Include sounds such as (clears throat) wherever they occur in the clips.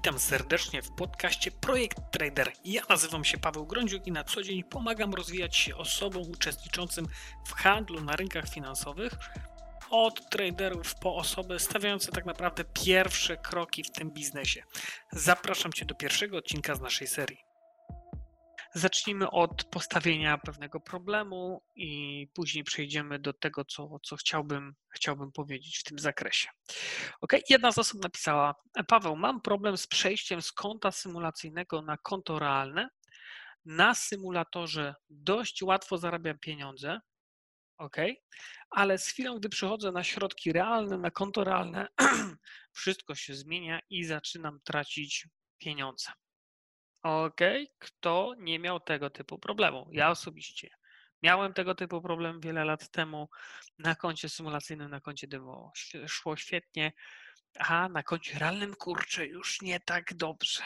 Witam serdecznie w podcaście Projekt Trader. Ja nazywam się Paweł Grądziuk i na co dzień pomagam rozwijać się osobom uczestniczącym w handlu na rynkach finansowych, od traderów po osoby stawiające tak naprawdę pierwsze kroki w tym biznesie. Zapraszam Cię do pierwszego odcinka z naszej serii. Zacznijmy od postawienia pewnego problemu i później przejdziemy do tego, co, co chciałbym, chciałbym powiedzieć w tym zakresie. Ok, jedna z osób napisała: Paweł, mam problem z przejściem z konta symulacyjnego na konto realne. Na symulatorze dość łatwo zarabiam pieniądze, ok, ale z chwilą, gdy przychodzę na środki realne, na konto realne, (clears throat) wszystko się zmienia i zaczynam tracić pieniądze. Ok, kto nie miał tego typu problemu? Ja osobiście miałem tego typu problem wiele lat temu. Na koncie symulacyjnym, na koncie demo szło świetnie, a na koncie realnym kurczę już nie tak dobrze.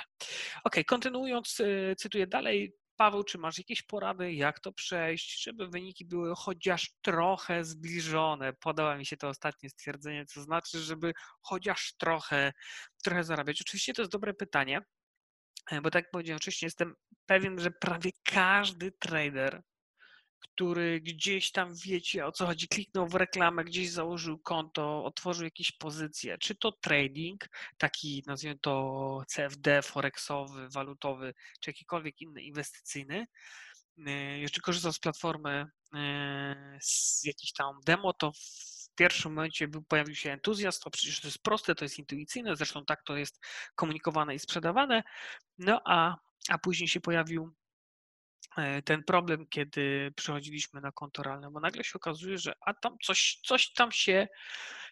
Ok, kontynuując, y, cytuję dalej. Paweł, czy masz jakieś porady, jak to przejść, żeby wyniki były chociaż trochę zbliżone? Podoba mi się to ostatnie stwierdzenie, co znaczy, żeby chociaż trochę, trochę zarabiać. Oczywiście to jest dobre pytanie, bo tak jak powiedziałem wcześniej, jestem pewien, że prawie każdy trader, który gdzieś tam wiecie o co chodzi, kliknął w reklamę, gdzieś założył konto, otworzył jakieś pozycje, czy to trading, taki nazwijmy to CFD, forexowy, walutowy, czy jakikolwiek inny inwestycyjny, e, jeszcze korzystał z platformy e, z jakiś tam demo, to pierwszym momencie pojawił się entuzjazm, to przecież to jest proste, to jest intuicyjne, zresztą tak to jest komunikowane i sprzedawane, no a, a później się pojawił e, ten problem, kiedy przechodziliśmy na konto realne, bo nagle się okazuje, że a tam coś, coś tam się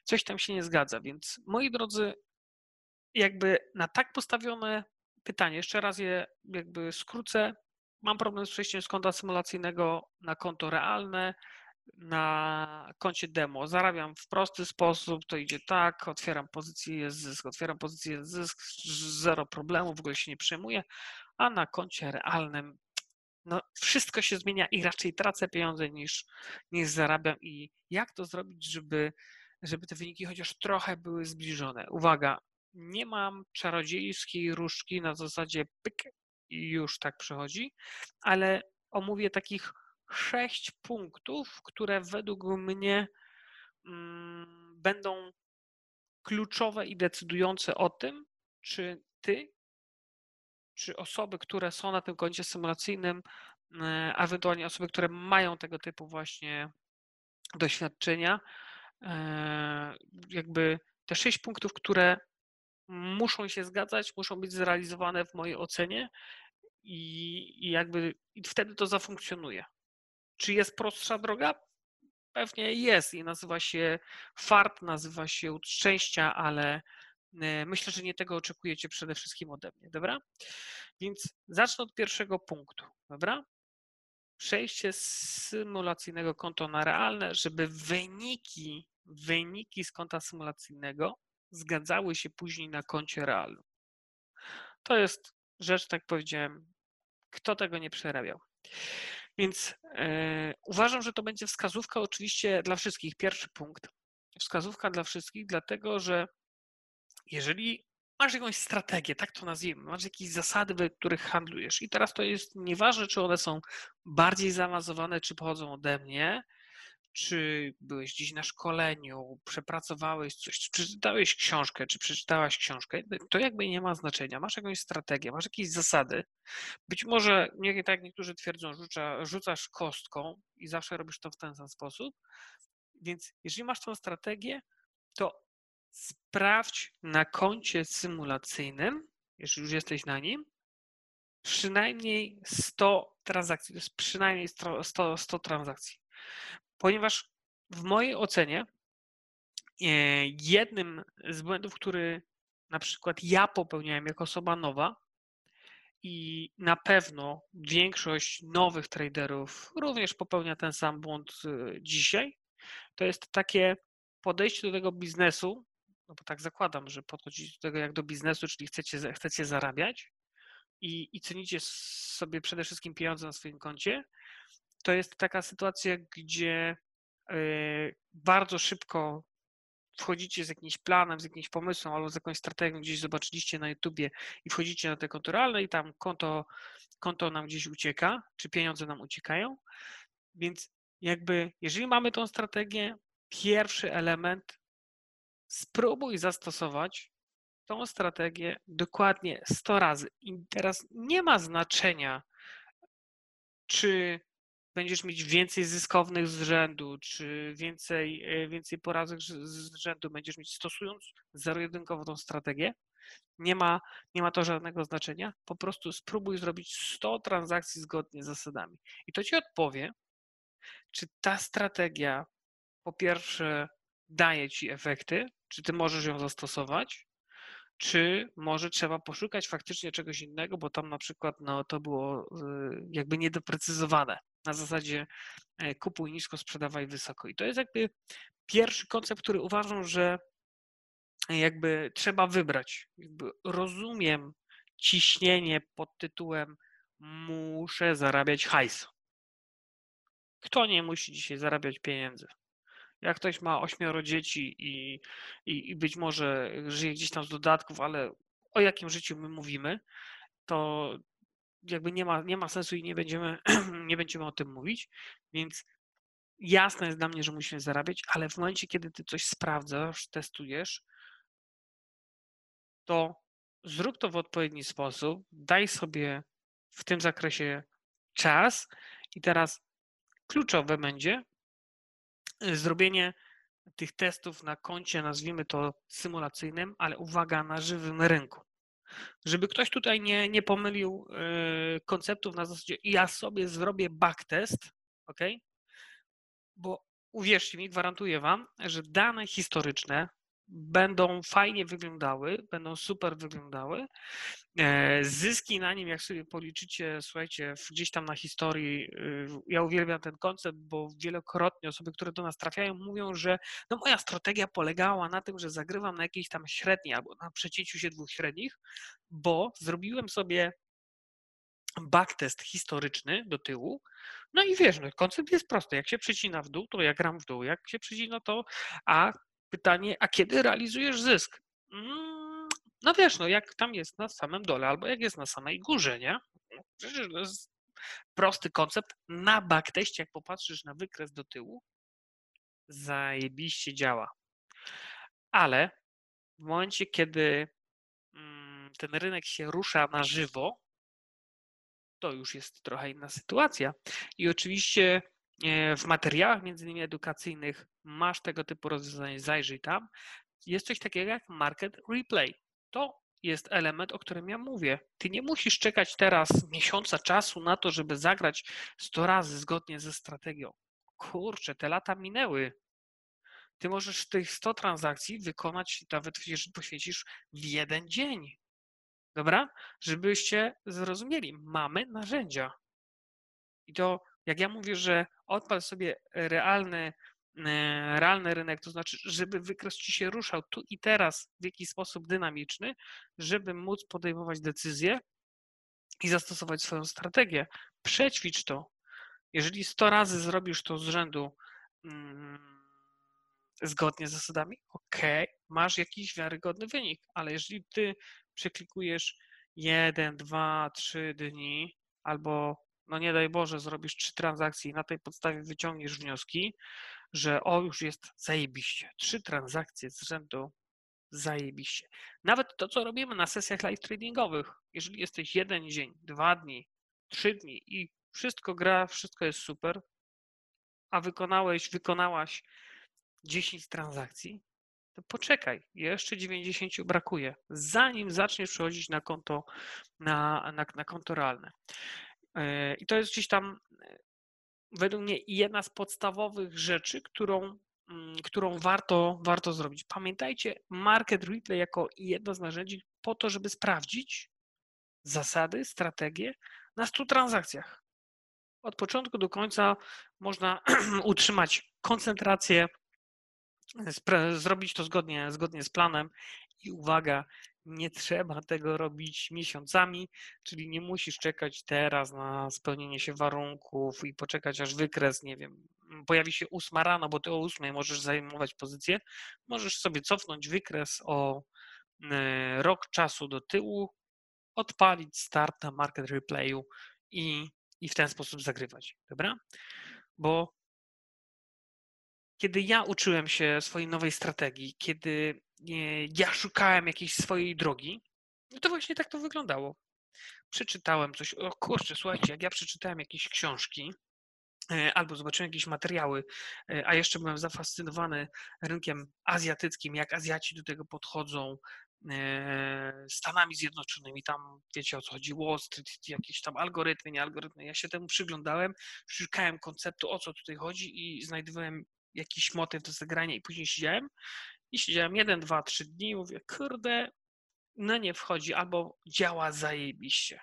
coś tam się nie zgadza, więc moi drodzy, jakby na tak postawione pytanie, jeszcze raz je jakby skrócę, mam problem z przejściem z konta symulacyjnego na konto realne, na koncie demo. Zarabiam w prosty sposób, to idzie tak, otwieram pozycję, jest zysk, otwieram pozycję, jest zysk, zero problemu, w ogóle się nie przejmuję, a na koncie realnym no, wszystko się zmienia i raczej tracę pieniądze niż, niż zarabiam. I jak to zrobić, żeby, żeby te wyniki chociaż trochę były zbliżone? Uwaga, nie mam czarodziejskiej różdżki na zasadzie pyk i już tak przychodzi, ale omówię takich sześć punktów, które według mnie mm, będą kluczowe i decydujące o tym, czy ty, czy osoby, które są na tym koncie symulacyjnym, e, a ewentualnie osoby, które mają tego typu właśnie doświadczenia, e, jakby te sześć punktów, które muszą się zgadzać, muszą być zrealizowane w mojej ocenie i, i jakby i wtedy to zafunkcjonuje. Czy jest prostsza droga? Pewnie jest i nazywa się fart, nazywa się szczęścia, ale e, myślę, że nie tego oczekujecie przede wszystkim ode mnie, dobra? Więc zacznę od pierwszego punktu, dobra? Przejście z symulacyjnego konta na realne, żeby wyniki, wyniki z konta symulacyjnego zgadzały się później na koncie realnym. To jest rzecz, tak powiedziałem, kto tego nie przerabiał. Więc e, uważam, że to będzie wskazówka oczywiście dla wszystkich. Pierwszy punkt. Wskazówka dla wszystkich, dlatego że jeżeli masz jakąś strategię, tak to nazwijmy, masz jakieś zasady, w których handlujesz i teraz to jest nieważne, czy one są bardziej zaawansowane, czy pochodzą ode mnie, czy byłeś gdzieś na szkoleniu, przepracowałeś coś, czy przeczytałeś książkę, czy przeczytałaś książkę, to jakby nie ma znaczenia. Masz jakąś strategię, masz jakieś zasady. Być może, nie tak niektórzy twierdzą, rzuca, rzucasz kostką i zawsze robisz to w ten sam sposób. Więc jeżeli masz tą strategię, to sprawdź na koncie symulacyjnym, jeżeli już jesteś na nim, przynajmniej 100 transakcji. To jest przynajmniej 100, 100 transakcji ponieważ w mojej ocenie e, jednym z błędów, który na przykład ja popełniałem jako osoba nowa i na pewno większość nowych traderów również popełnia ten sam błąd e, dzisiaj, to jest takie podejście do tego biznesu, no bo tak zakładam, że podchodzicie do tego jak do biznesu, czyli chcecie, chcecie zarabiać i, i cenicie sobie przede wszystkim pieniądze na swoim koncie, to jest taka sytuacja, gdzie e, bardzo szybko wchodzicie z jakimś planem, z jakimś pomysłem albo z jakąś strategią, gdzieś zobaczyliście na YouTubie i wchodzicie na te konto realne i tam konto, konto nam gdzieś ucieka, czy pieniądze nam uciekają. Więc jakby, jeżeli mamy tą strategię, pierwszy element, spróbuj zastosować tą strategię dokładnie 100 razy. I teraz nie ma znaczenia, czy będziesz mieć więcej zyskownych z rzędu, czy więcej, e, więcej porażek z rzędu będziesz mieć stosując zero-jedynkową strategię. Nie ma, nie ma to żadnego znaczenia. Po prostu spróbuj zrobić 100 transakcji zgodnie z zasadami. I to ci odpowie, czy ta strategia po pierwsze daje ci efekty, czy ty możesz ją zastosować, czy może trzeba poszukać faktycznie czegoś innego, bo tam na przykład no, to było y, jakby niedoprecyzowane. Na zasadzie e, kupuj nisko, sprzedawaj wysoko. I to jest jakby pierwszy koncept, który uważam, że jakby trzeba wybrać. Jakby rozumiem ciśnienie pod tytułem muszę zarabiać hajs. Kto nie musi dzisiaj zarabiać pieniędzy? Jak ktoś ma ośmioro dzieci i, i, i być może żyje gdzieś tam z dodatków, ale o jakim życiu my mówimy, to jakby nie ma, nie ma sensu i nie będziemy, (clears throat) nie będziemy o tym mówić. Więc jasne jest dla mnie, że musimy zarabiać, ale w momencie, kiedy ty coś sprawdzasz, testujesz, to zrób to w odpowiedni sposób, daj sobie w tym zakresie czas i teraz kluczowe będzie, zrobienie tych testów na koncie, nazwijmy to symulacyjnym, ale uwaga, na żywym rynku. Żeby ktoś tutaj nie, nie pomylił yy, konceptów na zasadzie ja sobie zrobię backtest, ok? Bo uwierzcie mi, gwarantuję wam, że dane historyczne będą fajnie wyglądały, będą super wyglądały. E, zyski na nim, jak sobie policzycie, słuchajcie, gdzieś tam na historii, y, ja uwielbiam ten koncept, bo wielokrotnie osoby, które do nas trafiają, mówią, że no moja strategia polegała na tym, że zagrywam na jakiejś tam średniej albo na przecięciu się dwóch średnich, bo zrobiłem sobie backtest historyczny do tyłu. No i wiesz, no, koncept jest prosty. Jak się przecina w dół, to ja gram w dół. Jak się przecina to, a pytanie, a kiedy realizujesz zysk? Mm, no wiesz, no jak tam jest na samym dole, albo jak jest na samej górze, nie? Przecież to jest prosty koncept. Na backteście, jak popatrzysz na wykres do tyłu, zajebiście działa. Ale w momencie, kiedy mm, ten rynek się rusza na żywo, to już jest trochę inna sytuacja. I oczywiście w materiałach między innymi edukacyjnych masz tego typu rozwiązanie, zajrzyj tam. Jest coś takiego jak market replay. To jest element, o którym ja mówię. Ty nie musisz czekać teraz miesiąca czasu na to, żeby zagrać 100 razy zgodnie ze strategią. Kurczę, te lata minęły. Ty możesz tych 100 transakcji wykonać, nawet poświęcisz w jeden dzień. Dobra? Żebyście zrozumieli, mamy narzędzia. I to jak ja mówię, że odpal sobie realny, e, realny rynek, to znaczy, żeby wykres ci się ruszał tu i teraz w jakiś sposób dynamiczny, żeby móc podejmować decyzje i zastosować swoją strategię. Przećwicz to. Jeżeli 100 razy zrobisz to z rzędu mm, zgodnie z zasadami, ok, masz jakiś wiarygodny wynik, ale jeżeli ty przeklikujesz 1, 2, 3 dni albo no nie daj Boże, zrobisz trzy transakcje i na tej podstawie wyciągniesz wnioski, że o, już jest zajebiście. Trzy transakcje z rzędu zajebiście. Nawet to, co robimy na sesjach live tradingowych, jeżeli jesteś jeden dzień, dwa dni, trzy dni i wszystko gra, wszystko jest super, a wykonałeś, wykonałaś 10 transakcji, to poczekaj, jeszcze 90 brakuje, zanim zaczniesz przechodzić na konto, na, na, na konto realne. E, I to jest gdzieś tam e, według mnie jedna z podstawowych rzeczy, którą, mm, którą warto, warto zrobić. Pamiętajcie, market replay jako jedno z narzędzi po to, żeby sprawdzić zasady, strategie na 100 transakcjach. Od początku do końca można (clears throat) utrzymać koncentrację, zrobić to zgodnie, zgodnie z planem i uwaga, Nie trzeba tego robić miesiącami, czyli nie musisz czekać teraz na spełnienie się warunków i poczekać aż wykres, nie wiem, pojawi się ósma rano, bo ty o ósmej możesz zajmować pozycję. Możesz sobie cofnąć wykres o e, rok czasu do tyłu, odpalić start na market replayu i, i w ten sposób zagrywać, dobra? Bo kiedy ja uczyłem się swojej nowej strategii, kiedy ja szukałem jakiejś swojej drogi, no to właśnie tak to wyglądało. Przeczytałem coś, o kurczę, słuchajcie, jak ja przeczytałem jakieś książki, e, albo zobaczyłem jakieś materiały, e, a jeszcze byłem zafascynowany rynkiem azjatyckim, jak Azjaci do tego podchodzą, e, Stanami Zjednoczonymi, tam wiecie o co chodzi, Wall Street, jakieś tam algorytmy, nie algorytmy. Ja się temu przyglądałem, szukałem konceptu, o co tutaj chodzi i znajdowałem jakiś motyw do zagrania i później siedziałem i siedziałem jeden, dwa, trzy dni i mówię, kurde, no nie wchodzi albo działa zajebiście.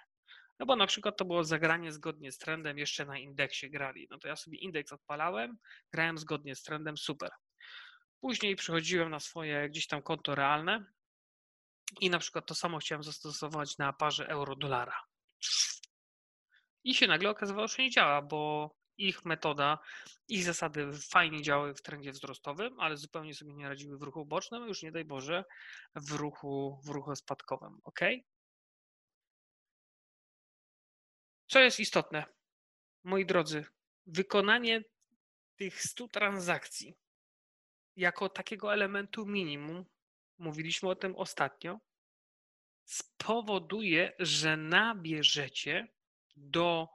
No bo na przykład to było zagranie zgodnie z trendem, jeszcze na indeksie grali. No to ja sobie indeks odpalałem, grałem zgodnie z trendem, super. Później przechodziłem na swoje gdzieś tam konto realne i na przykład to samo chciałem zastosować na parze euro-dolara. I się nagle okazywało, że nie działa, bo ich metoda, ich zasady fajnie działały w trendzie wzrostowym, ale zupełnie sobie nie radziły w ruchu bocznym, już nie daj Boże w ruchu, w ruchu spadkowym. Ok? Co jest istotne? Moi drodzy, wykonanie tych 100 transakcji jako takiego elementu minimum, mówiliśmy o tym ostatnio, spowoduje, że nabierzecie do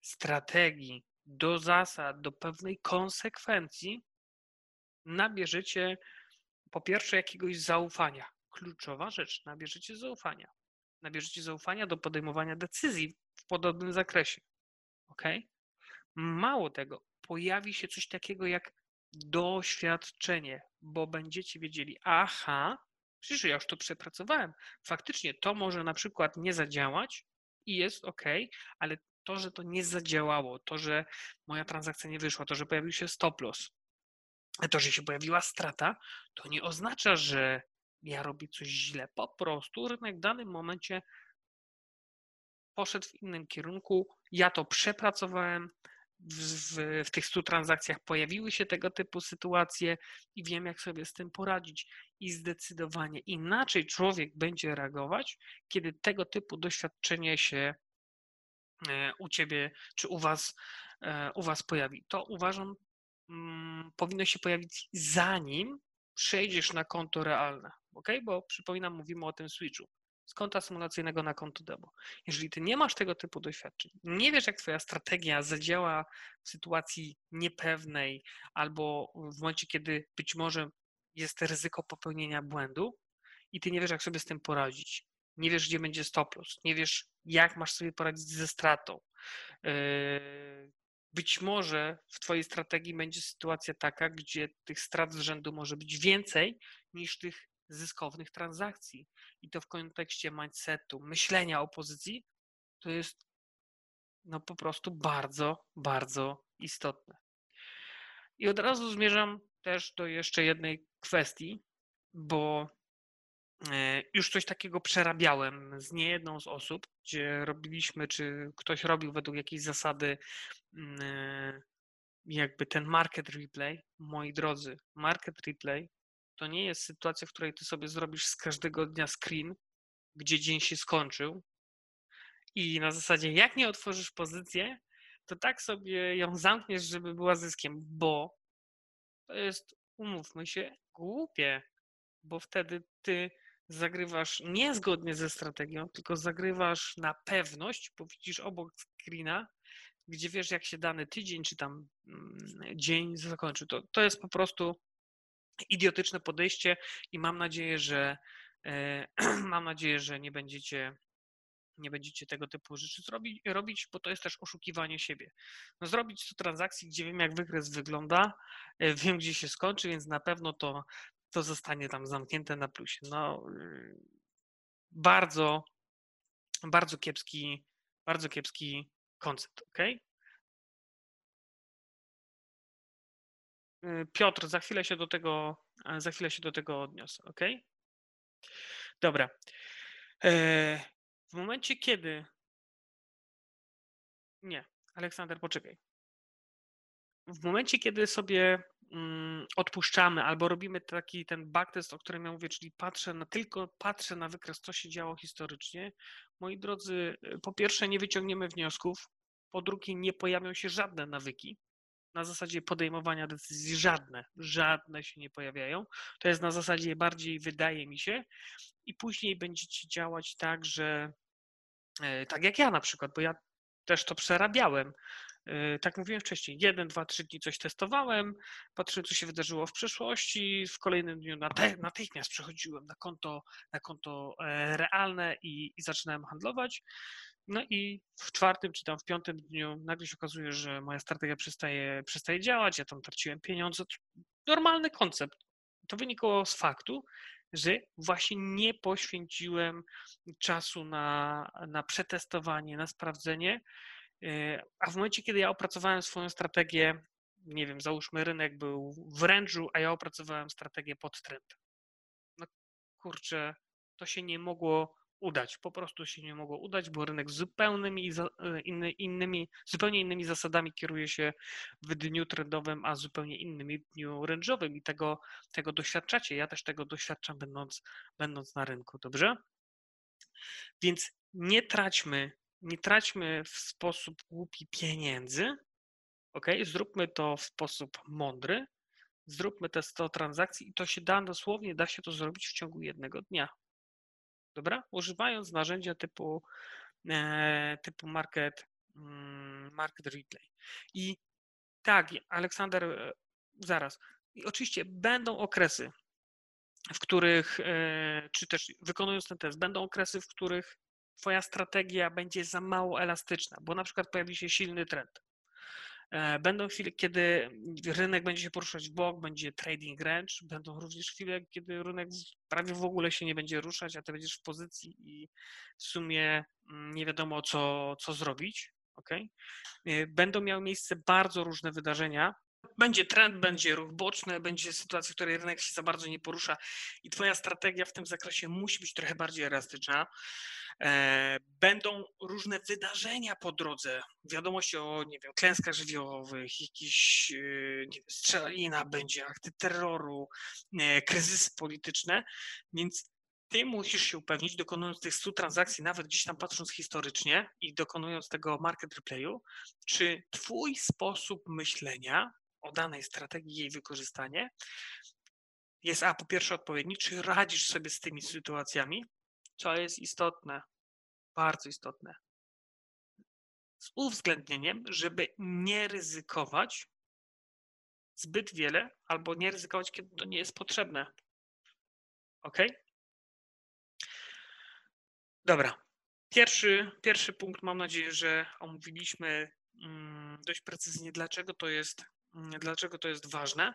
strategii, do zasad, do pewnej konsekwencji nabierzecie po pierwsze jakiegoś zaufania. Kluczowa rzecz, nabierzecie zaufania. Nabierzecie zaufania do podejmowania decyzji w podobnym zakresie. Ok? Mało tego, pojawi się coś takiego jak doświadczenie, bo będziecie wiedzieli, aha, przecież ja już to przepracowałem. Faktycznie to może na przykład nie zadziałać i jest ok, ale to, że to nie zadziałało, to, że moja transakcja nie wyszła, to, że pojawił się stop loss, to, że się pojawiła strata, to nie oznacza, że ja robię coś źle. Po prostu rynek w danym momencie poszedł w innym kierunku. Ja to przepracowałem. W, w, w tych 100 transakcjach pojawiły się tego typu sytuacje i wiem, jak sobie z tym poradzić. I zdecydowanie inaczej człowiek będzie reagować, kiedy tego typu doświadczenie się u ciebie czy u was, e, u was pojawi. To uważam, mm, powinno się pojawić zanim przejdziesz na konto realne, ok? Bo przypominam, mówimy o tym switchu z konta symulacyjnego na konto demo. Jeżeli ty nie masz tego typu doświadczeń, nie wiesz, jak twoja strategia zadziała w sytuacji niepewnej albo w momencie, kiedy być może jest ryzyko popełnienia błędu i ty nie wiesz, jak sobie z tym poradzić, nie wiesz, gdzie będzie stop loss, nie wiesz, jak masz sobie poradzić ze stratą. Yy, być może w Twojej strategii będzie sytuacja taka, gdzie tych strat z rzędu może być więcej niż tych zyskownych transakcji. I to w kontekście mindsetu, myślenia o pozycji, to jest no po prostu bardzo, bardzo istotne. I od razu zmierzam też do jeszcze jednej kwestii, bo E, już coś takiego przerabiałem z niejedną z osób, gdzie robiliśmy, czy ktoś robił według jakiejś zasady mm, e, jakby ten market replay. Moi drodzy, market replay to nie jest sytuacja, w której ty sobie zrobisz z każdego dnia screen, gdzie dzień się skończył i na zasadzie jak nie otworzysz pozycję, to tak sobie ją zamkniesz, żeby była zyskiem, bo to jest, umówmy się, głupie, bo wtedy ty zagrywasz niezgodnie ze strategią, tylko zagrywasz na pewność, bo widzisz obok screena, gdzie wiesz, jak się dany tydzień czy tam mm, dzień zakończy. To, to jest po prostu idiotyczne podejście i mam nadzieję, że e, (clears throat) mam nadzieję, że nie będziecie nie będziecie tego typu rzeczy zrobić, robić, bo to jest też oszukiwanie siebie. No, zrobić 100 transakcji, gdzie wiem, jak wykres wygląda, e, wiem, gdzie się skończy, więc na pewno to to zostanie tam zamknięte na plusie. No, y, bardzo, bardzo kiepski, bardzo kiepski koncept, ok? Piotr, za chwilę się do tego, za chwilę się do tego odniosę, ok? Dobra. E, w momencie, kiedy. Nie, Aleksander, poczekaj. W momencie, kiedy sobie odpuszczamy albo robimy taki ten backtest, o którym ja mówię, czyli patrzę na, tylko patrzę na wykres, co się działo historycznie, moi drodzy, e, po pierwsze nie wyciągniemy wniosków, po drugie nie pojawią się żadne nawyki, na zasadzie podejmowania decyzji żadne, żadne się nie pojawiają. To jest na zasadzie bardziej wydaje mi się i później będziecie działać tak, że e, tak jak ja na przykład, bo ja też to przerabiałem. E, tak mówiłem wcześniej, jeden, dwa, trzy dni coś testowałem, patrzyłem, co się wydarzyło w przeszłości, w kolejnym dniu natychmiast przechodziłem na konto, na konto e, realne i, i zaczynałem handlować. No i w czwartym czy tam w piątym dniu nagle się okazuje, że moja strategia przestaje, przestaje działać, ja tam traciłem pieniądze. Normalny koncept. To wynikało z faktu, że właśnie nie poświęciłem czasu na, na przetestowanie, na sprawdzenie, a w momencie, kiedy ja opracowałem swoją strategię, nie wiem, załóżmy rynek był w rężu, a ja opracowałem strategię pod trend. No kurczę, to się nie mogło udać. Po prostu się nie mogło udać, bo rynek zupełnymi, e, inny, innymi, zupełnie innymi zasadami kieruje się w dniu trendowym, a zupełnie innymi w dniu ręczowym i tego, tego doświadczacie. Ja też tego doświadczam, będąc, będąc na rynku, dobrze? Więc nie traćmy, nie traćmy w sposób głupi pieniędzy, ok? Zróbmy to w sposób mądry, zróbmy te 100 transakcji i to się da dosłownie, da się to zrobić w ciągu jednego dnia. Dobra? Używając narzędzia typu, e, typu market, mm, market replay. I tak, Aleksander, e, zaraz. I oczywiście będą okresy, w których, e, czy też wykonując ten test, będą okresy, w których Twoja strategia będzie za mało elastyczna, bo na przykład pojawi się silny trend. E, będą chwile, kiedy rynek będzie się poruszać w bok, będzie trading range, będą również chwile, kiedy rynek prawie w ogóle się nie będzie ruszać, a ty będziesz w pozycji i w sumie mm, nie wiadomo, co, co zrobić. Okay? E, będą miały miejsce bardzo różne wydarzenia, będzie trend, będzie ruch boczny, będzie sytuacja, w której rynek się za bardzo nie porusza i Twoja strategia w tym zakresie musi być trochę bardziej elastyczna. E, będą różne wydarzenia po drodze, wiadomości o nie wiem, klęskach żywiołowych, jakiś e, wiem, strzelanina będzie, akty terroru, e, kryzysy polityczne, więc ty musisz się upewnić, dokonując tych 100 transakcji, nawet gdzieś tam patrząc historycznie i dokonując tego market replayu, czy twój sposób myślenia o danej strategii, jej wykorzystanie jest, a po pierwsze odpowiedni, czy radzisz sobie z tymi sytuacjami, co jest istotne, bardzo istotne, z uwzględnieniem, żeby nie ryzykować zbyt wiele albo nie ryzykować, kiedy to nie jest potrzebne. Ok? Dobra. Pierwszy, pierwszy punkt, mam nadzieję, że omówiliśmy mm, dość precyzyjnie, dlaczego to jest, dlaczego to jest ważne.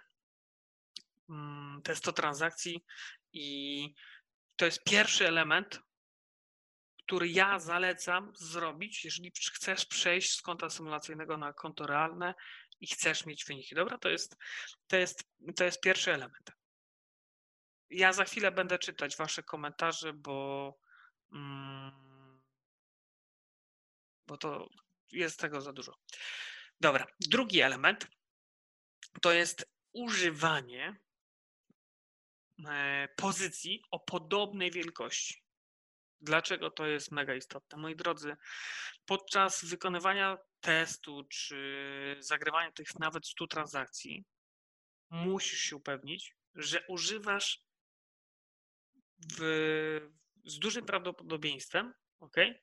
Mm, te 100 transakcji i to jest pierwszy element, który ja zalecam zrobić, jeżeli chcesz przejść z konta symulacyjnego na konto realne i chcesz mieć wyniki. Dobra, to jest, to jest, to jest pierwszy element. Ja za chwilę będę czytać Wasze komentarze, bo, mm, bo to jest tego za dużo. Dobra, drugi element to jest używanie E, pozycji o podobnej wielkości. Dlaczego to jest mega istotne? Moi drodzy, podczas wykonywania testu czy zagrywania tych nawet 100 transakcji, musisz się upewnić, że używasz w, z dużym prawdopodobieństwem okay,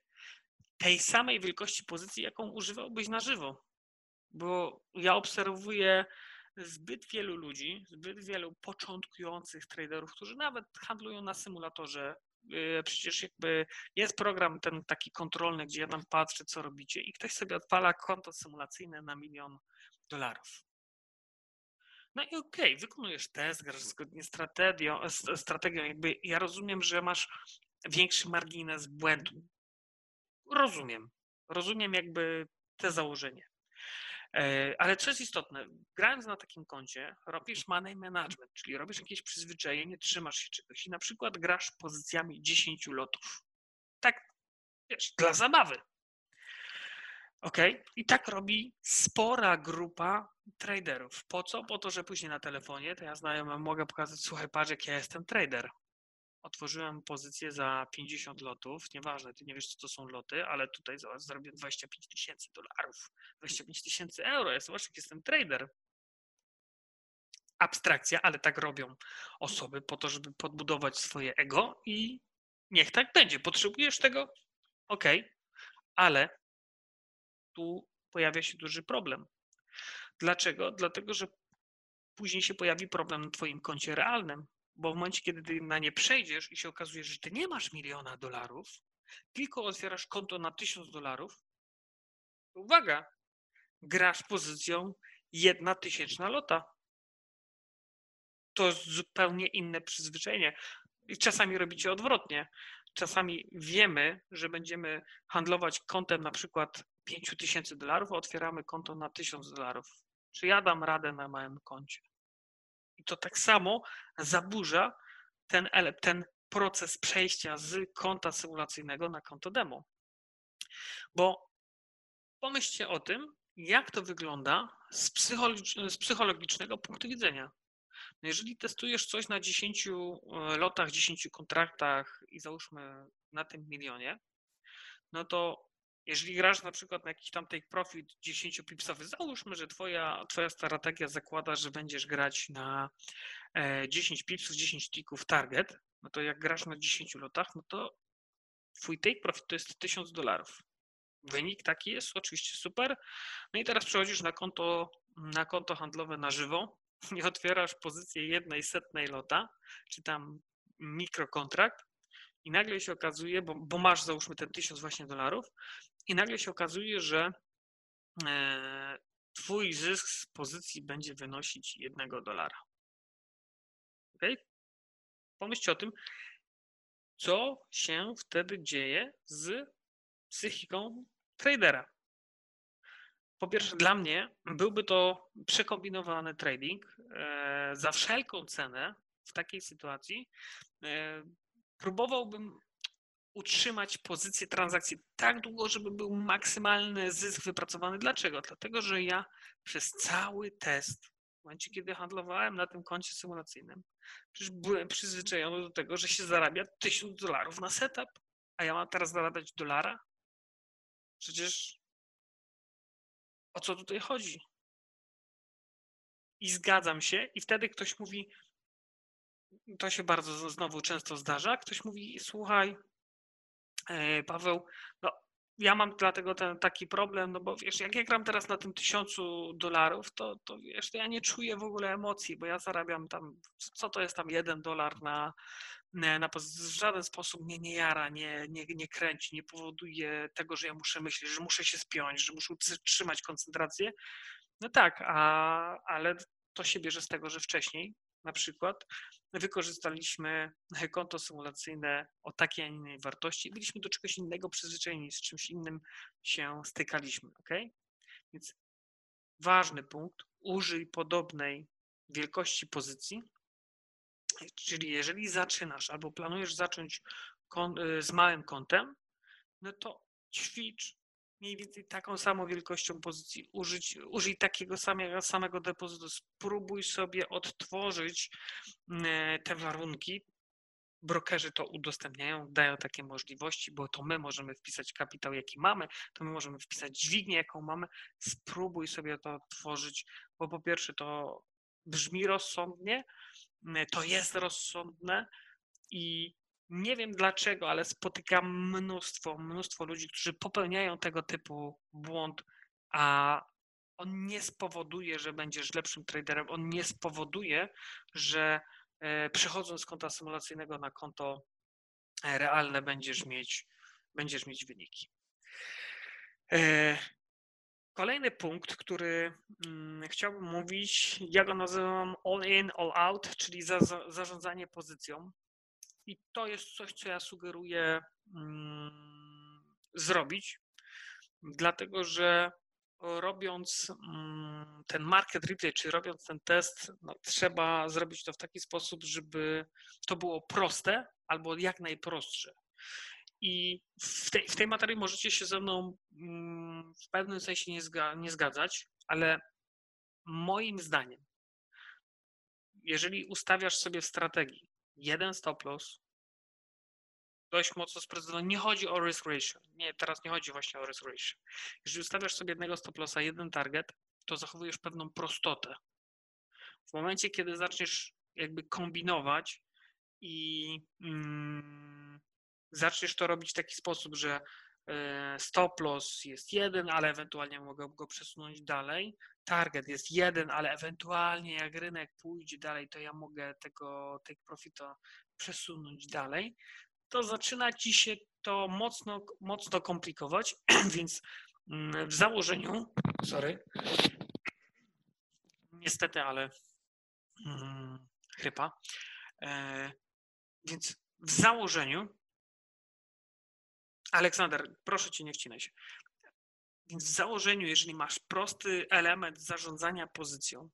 tej samej wielkości pozycji, jaką używałbyś na żywo. Bo ja obserwuję zbyt wielu ludzi, zbyt wielu początkujących traderów, którzy nawet handlują na symulatorze. Y, przecież jakby jest program ten taki kontrolny, gdzie ja tam patrzę, co robicie i ktoś sobie odpala konto symulacyjne na milion dolarów. No i okej, okay, wykonujesz test, grasz zgodnie z strategią, strategią. Jakby ja rozumiem, że masz większy margines błędu. Rozumiem. Rozumiem jakby te założenie. E, ale co jest istotne, grając na takim koncie, robisz money management, czyli robisz jakieś przyzwyczajenie, trzymasz się czegoś i na przykład grasz pozycjami 10 lotów. Tak, wiesz, dla zabawy. Ok? I tak robi spora grupa traderów. Po co? Po to, że później na telefonie to ja znajomym mogę pokazać, słuchaj, patrz, jak ja jestem trader. Otworzyłem pozycję za 50 lotów, nieważne, ty nie wiesz, co to są loty, ale tutaj zrobiłem 25 tysięcy dolarów, 25 tysięcy euro, ja zobacz, jak jestem trader. Abstrakcja, ale tak robią osoby po to, żeby podbudować swoje ego i niech tak będzie. Potrzebujesz tego? Ok, ale tu pojawia się duży problem. Dlaczego? Dlatego, że później się pojawi problem na Twoim koncie realnym, bo w momencie, kiedy ty na nie przejdziesz i się okazuje, że ty nie masz miliona dolarów, tylko otwierasz konto na tysiąc dolarów, uwaga, grasz pozycją jedna tysięczna lota. To jest zupełnie inne przyzwyczajenie. I czasami robicie odwrotnie. Czasami wiemy, że będziemy handlować kontem na przykład 5000 dolarów, a otwieramy konto na 1000 dolarów. Czy ja dam radę na małym koncie? To tak samo zaburza ten, ten proces przejścia z konta symulacyjnego na konto demo. Bo pomyślcie o tym, jak to wygląda z, z psychologicznego punktu widzenia. No jeżeli testujesz coś na 10 e, lotach, 10 kontraktach i załóżmy na tym milionie, no to jeżeli grasz na przykład na jakiś tam take profit 10 pipsowy, załóżmy, że twoja, twoja strategia zakłada, że będziesz grać na 10 e, pipsów, 10 tików target, no to jak grasz na 10 lotach, no to twój take profit to jest 1000 dolarów. Wynik taki jest, oczywiście super. No i teraz przechodzisz na konto, na konto handlowe na żywo i otwierasz pozycję jednej setnej lota, czy tam mikrokontrakt i nagle się okazuje, bo, bo masz załóżmy ten 1000 właśnie dolarów i nagle się okazuje, że e, twój zysk z pozycji będzie wynosić jednego dolara. Ok? Pomyślcie o tym, co się wtedy dzieje z psychiką tradera. Po pierwsze, dla mnie byłby to przekombinowany trading. E, za wszelką cenę w takiej sytuacji e, próbowałbym utrzymać pozycję transakcji tak długo, żeby był maksymalny zysk wypracowany. Dlaczego? Dlatego, że ja przez cały test, w momencie kiedy handlowałem na tym koncie symulacyjnym, przecież byłem przyzwyczajony do tego, że się zarabia 1000 dolarów na setup, a ja mam teraz zarabiać dolara? Przecież o co tutaj chodzi? I zgadzam się, i wtedy ktoś mówi, to się bardzo znowu często zdarza, ktoś mówi, słuchaj, Paweł, no, ja mam dlatego ten taki problem, no bo wiesz, jak ja gram teraz na tym tysiącu dolarów, to, to wiesz, ja nie czuję w ogóle emocji, bo ja zarabiam tam, co to jest tam jeden dolar na, na, na w żaden sposób mnie nie jara, nie, nie, nie kręci, nie powoduje tego, że ja muszę myśleć, że muszę się spiąć, że muszę trzymać koncentrację. No tak, a, ale to się bierze z tego, że wcześniej na przykład wykorzystaliśmy konto symulacyjne o takiej, a innej wartości byliśmy do czegoś innego przyzwyczajeni, z czymś innym się stykaliśmy. ok? Więc ważny punkt, użyj podobnej wielkości pozycji, czyli jeżeli zaczynasz albo planujesz zacząć z małym kątem, no to ćwicz mniej więcej taką samą wielkością pozycji, użyć, użyj takiego samego, samego depozytu, spróbuj sobie odtworzyć mm, te warunki. Brokerzy to udostępniają, dają takie możliwości, bo to my możemy wpisać kapitał, jaki mamy, to my możemy wpisać dźwignię, jaką mamy. Spróbuj sobie to odtworzyć, bo po pierwsze to brzmi rozsądnie, mm, to jest rozsądne i nie wiem dlaczego, ale spotykam mnóstwo, mnóstwo ludzi, którzy popełniają tego typu błąd, a on nie spowoduje, że będziesz lepszym traderem, on nie spowoduje, że e, przechodząc z konta symulacyjnego na konto e, realne będziesz mieć, będziesz mieć wyniki. E, kolejny punkt, który mm, chciałbym mówić, ja go nazywam all in, all out, czyli za, za, zarządzanie pozycją. I to jest coś, co ja sugeruję mm, zrobić, dlatego że robiąc mm, ten market replay, czy robiąc ten test, no, trzeba zrobić to w taki sposób, żeby to było proste albo jak najprostsze. I w tej, w tej materii możecie się ze mną mm, w pewnym sensie nie, zga, nie zgadzać, ale moim zdaniem, jeżeli ustawiasz sobie w strategii jeden stop loss, dość mocno sprecyzowany. Nie chodzi o risk ratio. Nie, teraz nie chodzi właśnie o risk ratio. Jeżeli ustawiasz sobie jednego stop lossa, jeden target, to zachowujesz pewną prostotę. W momencie, kiedy zaczniesz jakby kombinować i mm, zaczniesz to robić w taki sposób, że stop loss jest jeden, ale ewentualnie mogę go przesunąć dalej. Target jest jeden, ale ewentualnie jak rynek pójdzie dalej, to ja mogę tego take profita przesunąć dalej to zaczyna ci się to mocno, mocno komplikować, (clears throat) więc mm, w założeniu, sorry, niestety, ale hmm, chrypa, e, więc w założeniu, Aleksander, proszę cię, nie wcinaj się. Więc w założeniu, jeżeli masz prosty element zarządzania pozycją,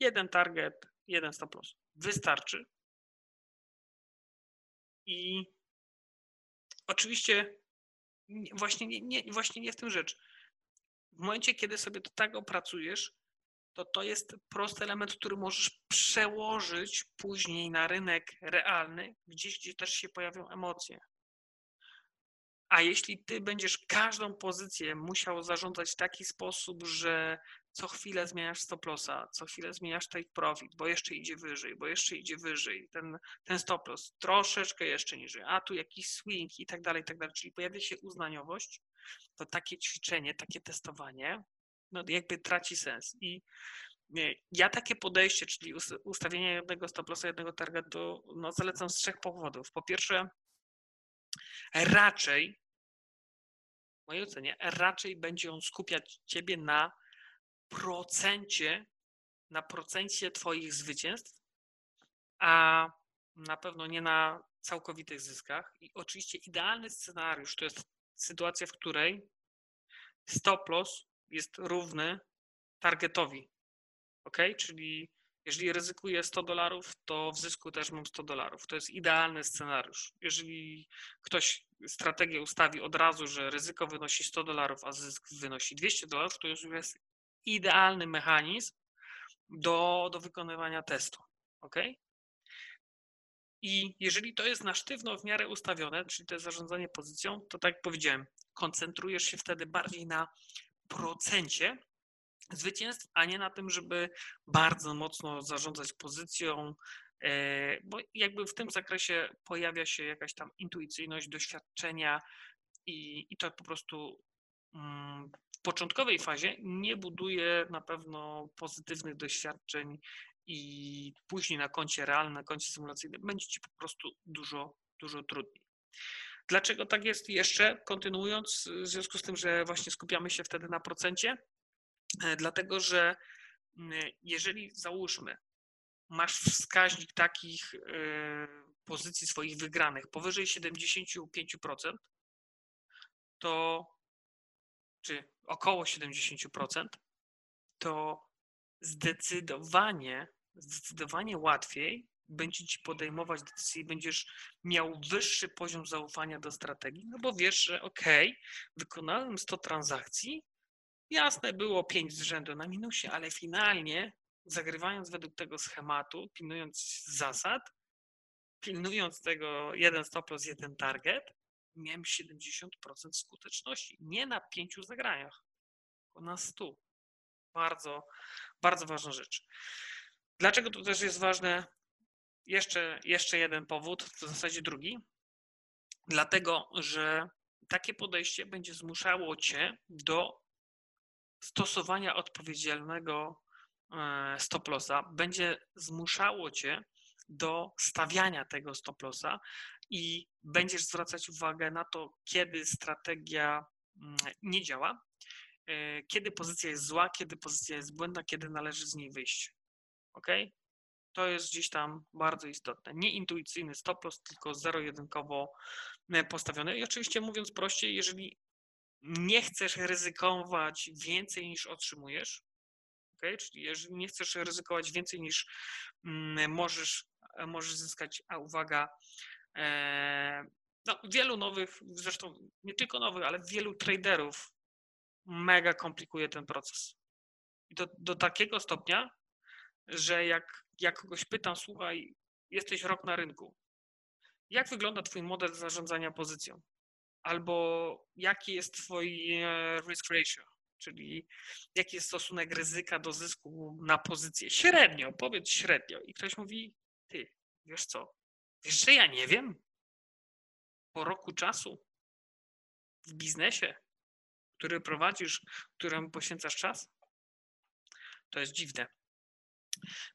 jeden target, jeden stop loss, wystarczy, i oczywiście właśnie nie, nie, właśnie nie w tym rzecz. W momencie, kiedy sobie do tak opracujesz, to to jest prosty element, który możesz przełożyć później na rynek realny, gdzieś, gdzie też się pojawią emocje. A jeśli ty będziesz każdą pozycję musiał zarządzać w taki sposób, że co chwilę zmieniasz stop lossa, co chwilę zmieniasz take profit, bo jeszcze idzie wyżej, bo jeszcze idzie wyżej, ten, ten stop loss troszeczkę jeszcze niżej, a tu jakiś swing i tak dalej, i tak dalej, czyli pojawia się uznaniowość, to takie ćwiczenie, takie testowanie, no jakby traci sens. I ja takie podejście, czyli ustawienie jednego stop lossa, jednego targetu, no zalecam z trzech powodów. Po pierwsze, raczej, w mojej ocenie, raczej będzie on skupiać ciebie na procencie, na procencie Twoich zwycięstw, a na pewno nie na całkowitych zyskach. I oczywiście idealny scenariusz to jest sytuacja, w której stop loss jest równy targetowi. Ok? Czyli jeżeli ryzykuję 100 dolarów, to w zysku też mam 100 dolarów. To jest idealny scenariusz. Jeżeli ktoś strategię ustawi od razu, że ryzyko wynosi 100 dolarów, a zysk wynosi 200 dolarów, to już jest idealny mechanizm do, do wykonywania testu. ok? I jeżeli to jest na sztywno w miarę ustawione, czyli to jest zarządzanie pozycją, to tak jak powiedziałem, koncentrujesz się wtedy bardziej na procencie zwycięstw, a nie na tym, żeby bardzo mocno zarządzać pozycją, e, bo jakby w tym zakresie pojawia się jakaś tam intuicyjność, doświadczenia i, i to po prostu mm, początkowej fazie nie buduje na pewno pozytywnych doświadczeń i później na koncie realnym, na koncie symulacyjnym będzie ci po prostu dużo, dużo trudniej. Dlaczego tak jest jeszcze, kontynuując, w związku z tym, że właśnie skupiamy się wtedy na procencie? E, dlatego, że jeżeli załóżmy, masz wskaźnik takich e, pozycji swoich wygranych powyżej 75%, to czy około 70%, to zdecydowanie, zdecydowanie łatwiej będzie ci podejmować decyzje i będziesz miał wyższy poziom zaufania do strategii, no bo wiesz, że ok, wykonałem 100 transakcji, jasne było 5 z rzędu na minusie, ale finalnie zagrywając według tego schematu, pilnując zasad, pilnując tego jeden stop loss, jeden target, miałem 70% skuteczności. Nie na pięciu zagraniach, tylko na 100. Bardzo, bardzo ważna rzecz. Dlaczego to też jest ważne? Jeszcze, jeszcze jeden powód, w zasadzie drugi. Dlatego, że takie podejście będzie zmuszało Cię do stosowania odpowiedzialnego e, stop lossa, będzie zmuszało Cię do stawiania tego stop lossa i będziesz zwracać uwagę na to, kiedy strategia mm, nie działa, e, kiedy pozycja jest zła, kiedy pozycja jest błędna, kiedy należy z niej wyjść. Ok? To jest gdzieś tam bardzo istotne. Nie intuicyjny stop loss, tylko zero-jedynkowo e, postawiony. I oczywiście mówiąc prościej, jeżeli nie chcesz ryzykować więcej niż otrzymujesz, okay? czyli jeżeli nie chcesz ryzykować więcej niż mm, możesz, możesz zyskać, a uwaga, e, no, wielu nowych, zresztą nie tylko nowych, ale wielu traderów mega komplikuje ten proces. Do, do takiego stopnia, że jak, jak kogoś pytam, słuchaj, jesteś rok na rynku, jak wygląda Twój model zarządzania pozycją? Albo jaki jest Twój e, risk ratio, czyli jaki jest stosunek ryzyka do zysku na pozycję? Średnio, powiedz średnio. I ktoś mówi, ty, wiesz co, wiesz, że ja nie wiem? Po roku czasu w biznesie, który prowadzisz, któremu poświęcasz czas? To jest dziwne.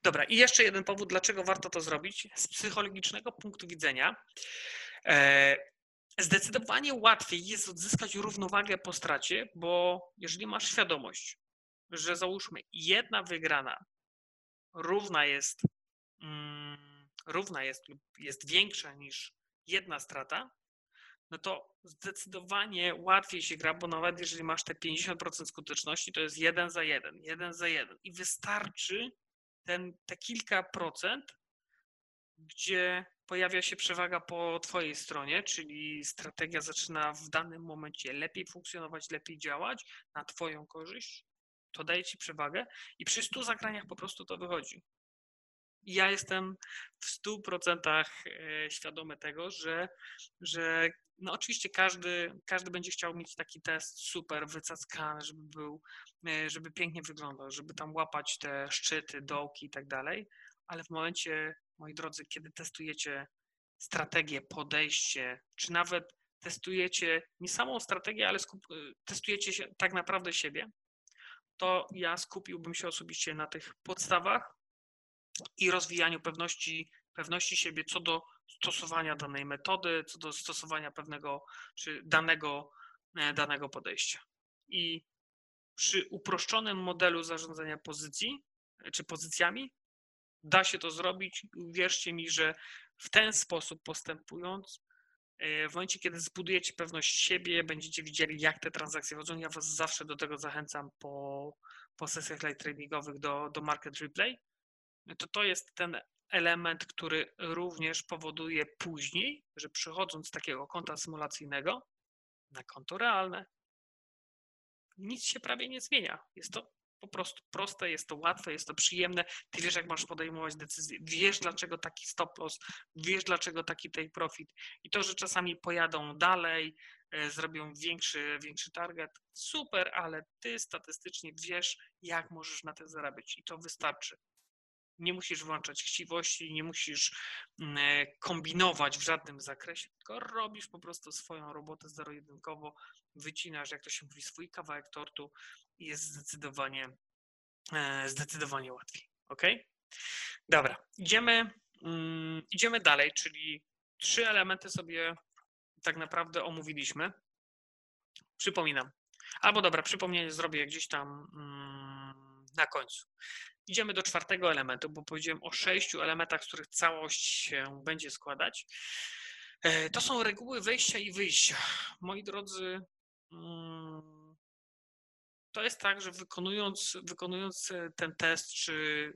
Dobra, i jeszcze jeden powód, dlaczego warto to zrobić. Z psychologicznego punktu widzenia, e, zdecydowanie łatwiej jest odzyskać równowagę po stracie, bo jeżeli masz świadomość, że załóżmy jedna wygrana równa jest, mm, równa jest lub jest większa niż jedna strata, no to zdecydowanie łatwiej się gra, bo nawet jeżeli masz te 50% skuteczności, to jest jeden za jeden, jeden za jeden. I wystarczy ten, te kilka procent, gdzie pojawia się przewaga po Twojej stronie, czyli strategia zaczyna w danym momencie lepiej funkcjonować, lepiej działać na Twoją korzyść, to daje Ci przewagę i przy 100 zagraniach po prostu to wychodzi. Ja jestem w 100% e, świadomy tego, że, że no oczywiście każdy, każdy będzie chciał mieć taki test super wycackany, żeby był, e, żeby pięknie wyglądał, żeby tam łapać te szczyty, dołki i tak dalej, ale w momencie, moi drodzy, kiedy testujecie strategię, podejście, czy nawet testujecie nie samą strategię, ale skup, e, testujecie się tak naprawdę siebie, to ja skupiłbym się osobiście na tych podstawach i rozwijaniu pewności, pewności siebie co do stosowania danej metody, co do stosowania pewnego czy danego, e, danego podejścia. I przy uproszczonym modelu zarządzania pozycji e, czy pozycjami da się to zrobić. Wierzcie mi, że w ten sposób postępując, e, w momencie, kiedy zbudujecie pewność siebie, będziecie widzieli, jak te transakcje chodzą. Ja Was zawsze do tego zachęcam po, po sesjach live tradingowych do, do Market Replay. To to jest ten element, który również powoduje później, że przychodząc z takiego konta symulacyjnego na konto realne, nic się prawie nie zmienia. Jest to po prostu proste, jest to łatwe, jest to przyjemne. Ty wiesz, jak masz podejmować decyzje, wiesz, dlaczego taki stop loss, wiesz, dlaczego taki take profit. I to, że czasami pojadą dalej, e, zrobią większy, większy target, super, ale ty statystycznie wiesz, jak możesz na tym zarabiać i to wystarczy nie musisz włączać chciwości, nie musisz mm, e, kombinować w żadnym zakresie, tylko robisz po prostu swoją robotę zero-jedynkowo, wycinasz, jak to się mówi, swój kawałek tortu i jest zdecydowanie, e, zdecydowanie łatwiej. Ok? Dobra, idziemy, mm, idziemy dalej, czyli trzy elementy sobie tak naprawdę omówiliśmy. Przypominam. Albo dobra, przypomnienie zrobię gdzieś tam mm, na końcu. Idziemy do czwartego elementu, bo powiedziałem o sześciu elementach, z których całość się będzie składać. E, to są reguły wejścia i wyjścia. Moi drodzy, mm, to jest tak, że wykonując, wykonując ten test, czy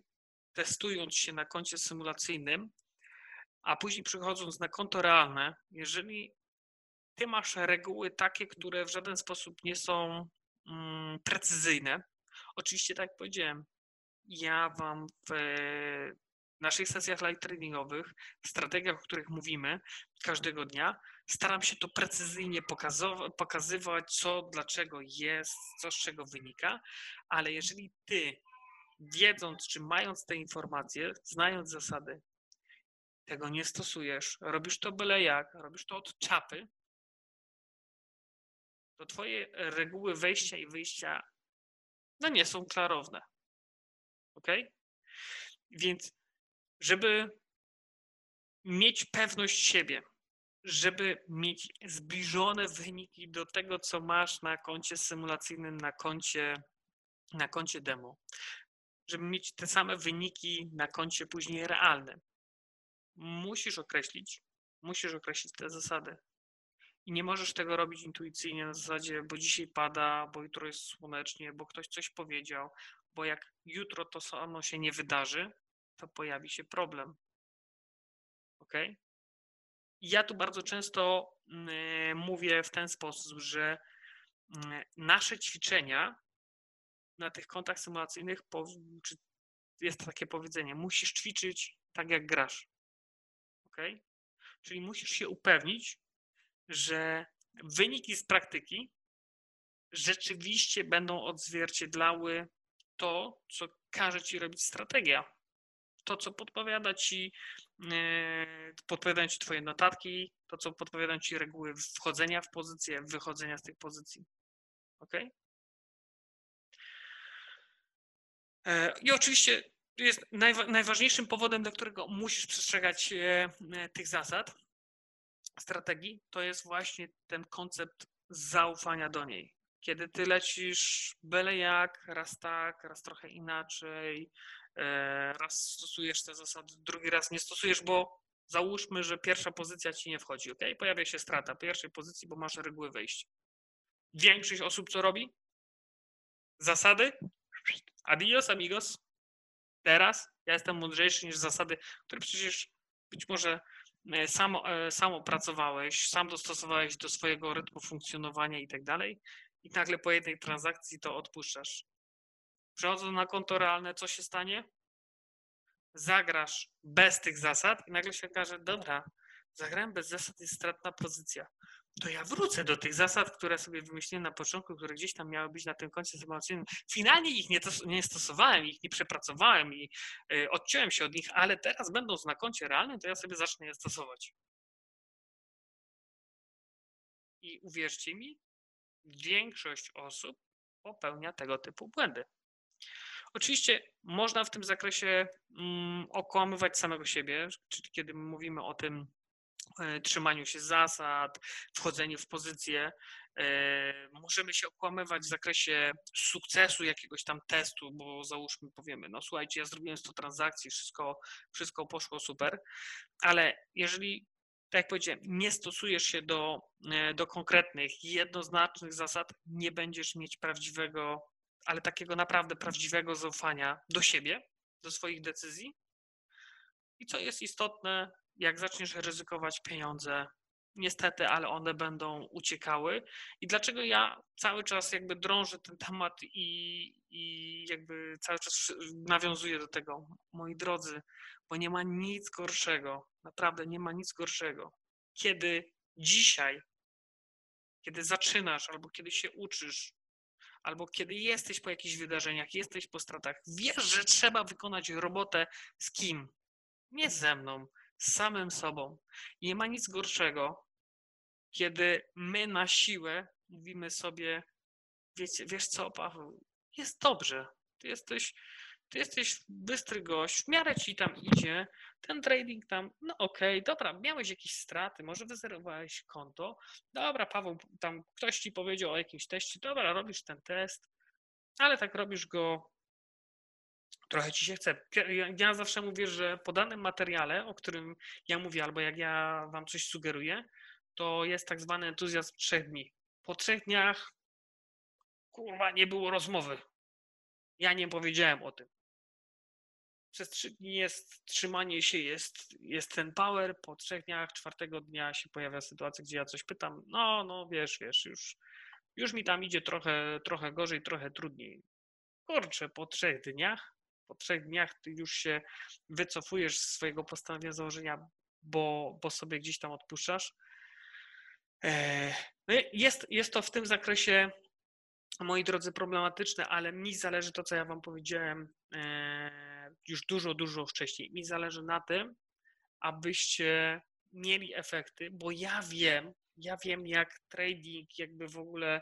testując się na koncie symulacyjnym, a później przychodząc na konto realne, jeżeli ty masz reguły takie, które w żaden sposób nie są mm, precyzyjne, oczywiście tak jak powiedziałem, ja Wam w naszych sesjach live tradingowych, strategiach, o których mówimy każdego dnia, staram się to precyzyjnie pokazywać, co, dlaczego jest, co z czego wynika, ale jeżeli Ty, wiedząc czy mając te informacje, znając zasady, tego nie stosujesz, robisz to byle jak, robisz to od czapy, to Twoje reguły wejścia i wyjścia no nie są klarowne. Ok? Więc, żeby mieć pewność siebie, żeby mieć zbliżone wyniki do tego, co masz na koncie symulacyjnym, na koncie, na koncie demo, żeby mieć te same wyniki na koncie później realnym, musisz określić, musisz określić te zasady. I nie możesz tego robić intuicyjnie na zasadzie, bo dzisiaj pada, bo jutro jest słonecznie, bo ktoś coś powiedział, bo jak jutro to samo się nie wydarzy, to pojawi się problem. Ok? Ja tu bardzo często mm, mówię w ten sposób, że mm, nasze ćwiczenia na tych kontach symulacyjnych, jest takie powiedzenie, musisz ćwiczyć tak jak grasz. Ok? Czyli musisz się upewnić, że wyniki z praktyki rzeczywiście będą odzwierciedlały to, co każe ci robić strategia. To, co podpowiada ci, yy, podpowiadają ci twoje notatki, to, co podpowiadają ci reguły wchodzenia w pozycję, wychodzenia z tych pozycji. Ok? E, I oczywiście jest najważniejszym powodem, dla którego musisz przestrzegać e, tych zasad, strategii, to jest właśnie ten koncept zaufania do niej. Kiedy ty lecisz byle jak, raz tak, raz trochę inaczej, e, raz stosujesz te zasady, drugi raz nie stosujesz, bo załóżmy, że pierwsza pozycja ci nie wchodzi, ok? Pojawia się strata pierwszej pozycji, bo masz reguły wejścia. Większość osób co robi? Zasady? Adios, amigos. Teraz ja jestem mądrzejszy niż zasady, które przecież być może sam, e, sam opracowałeś, sam dostosowałeś do swojego rytmu funkcjonowania i tak dalej, i nagle po jednej transakcji to odpuszczasz. Przechodząc na konto realne, co się stanie? Zagrasz bez tych zasad i nagle się okaże, dobra, zagrałem bez zasad, jest stratna pozycja to ja wrócę do tych zasad, które sobie wymyśliłem na początku, które gdzieś tam miały być na tym końcu symulacyjnym. Finalnie ich nie, nie stosowałem, ich nie przepracowałem i y, odciąłem się od nich, ale teraz będąc na koncie realnym, to ja sobie zacznę je stosować. I uwierzcie mi, większość osób popełnia tego typu błędy. Oczywiście można w tym zakresie mm, okłamywać samego siebie, czyli kiedy mówimy o tym, trzymaniu się zasad, wchodzeniu w pozycję. E, możemy się okłamywać w zakresie sukcesu jakiegoś tam testu, bo załóżmy powiemy, no słuchajcie, ja zrobiłem 100 transakcji, wszystko, wszystko poszło super, ale jeżeli, tak jak powiedziałem, nie stosujesz się do, e, do konkretnych, jednoznacznych zasad, nie będziesz mieć prawdziwego, ale takiego naprawdę prawdziwego zaufania do siebie, do swoich decyzji. I co jest istotne, jak zaczniesz ryzykować pieniądze, niestety, ale one będą uciekały. I dlaczego ja cały czas jakby drążę ten temat i, i jakby cały czas nawiązuję do tego, moi drodzy, bo nie ma nic gorszego, naprawdę nie ma nic gorszego, kiedy dzisiaj, kiedy zaczynasz albo kiedy się uczysz, albo kiedy jesteś po jakichś wydarzeniach, jesteś po stratach, wiesz, że trzeba wykonać robotę z kim? Nie ze mną, z samym sobą. I nie ma nic gorszego, kiedy my na siłę mówimy sobie, wiecie, wiesz co, Paweł, jest dobrze, ty jesteś, ty jesteś bystry gość, w miarę ci tam idzie, ten trading tam, no okej, okay, dobra, miałeś jakieś straty, może wyzerowałeś konto, dobra, Paweł, tam ktoś ci powiedział o jakimś teście, dobra, robisz ten test, ale tak robisz go trochę ci się chce. Ja zawsze mówię, że po danym materiale, o którym ja mówię, albo jak ja wam coś sugeruję, to jest tak zwany entuzjazm trzech dni. Po trzech dniach, kurwa, nie było rozmowy. Ja nie powiedziałem o tym. Przez trzy dni jest trzymanie się, jest, jest ten power. Po trzech dniach, czwartego dnia się pojawia sytuacja, gdzie ja coś pytam. No, no, wiesz, wiesz, już, już mi tam idzie trochę, trochę gorzej, trochę trudniej. Kurczę, po trzech dniach po trzech dniach ty już się wycofujesz z swojego postanowienia założenia, bo, bo sobie gdzieś tam odpuszczasz. E, no jest, jest to w tym zakresie, moi drodzy, problematyczne, ale mi zależy to, co ja Wam powiedziałem e, już dużo, dużo wcześniej. Mi zależy na tym, abyście mieli efekty, bo ja wiem, ja wiem, jak trading, jakby w ogóle,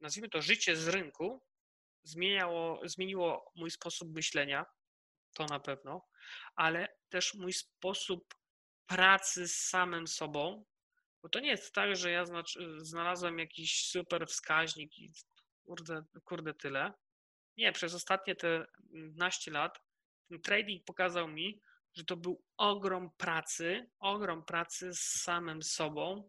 nazwijmy to życie z rynku, zmieniało, zmieniło mój sposób myślenia, to na pewno, ale też mój sposób pracy z samym sobą, bo to nie jest tak, że ja znalazłem jakiś super wskaźnik i kurde, kurde tyle. Nie, przez ostatnie te 15 lat ten trading pokazał mi, że to był ogrom pracy, ogrom pracy z samym sobą,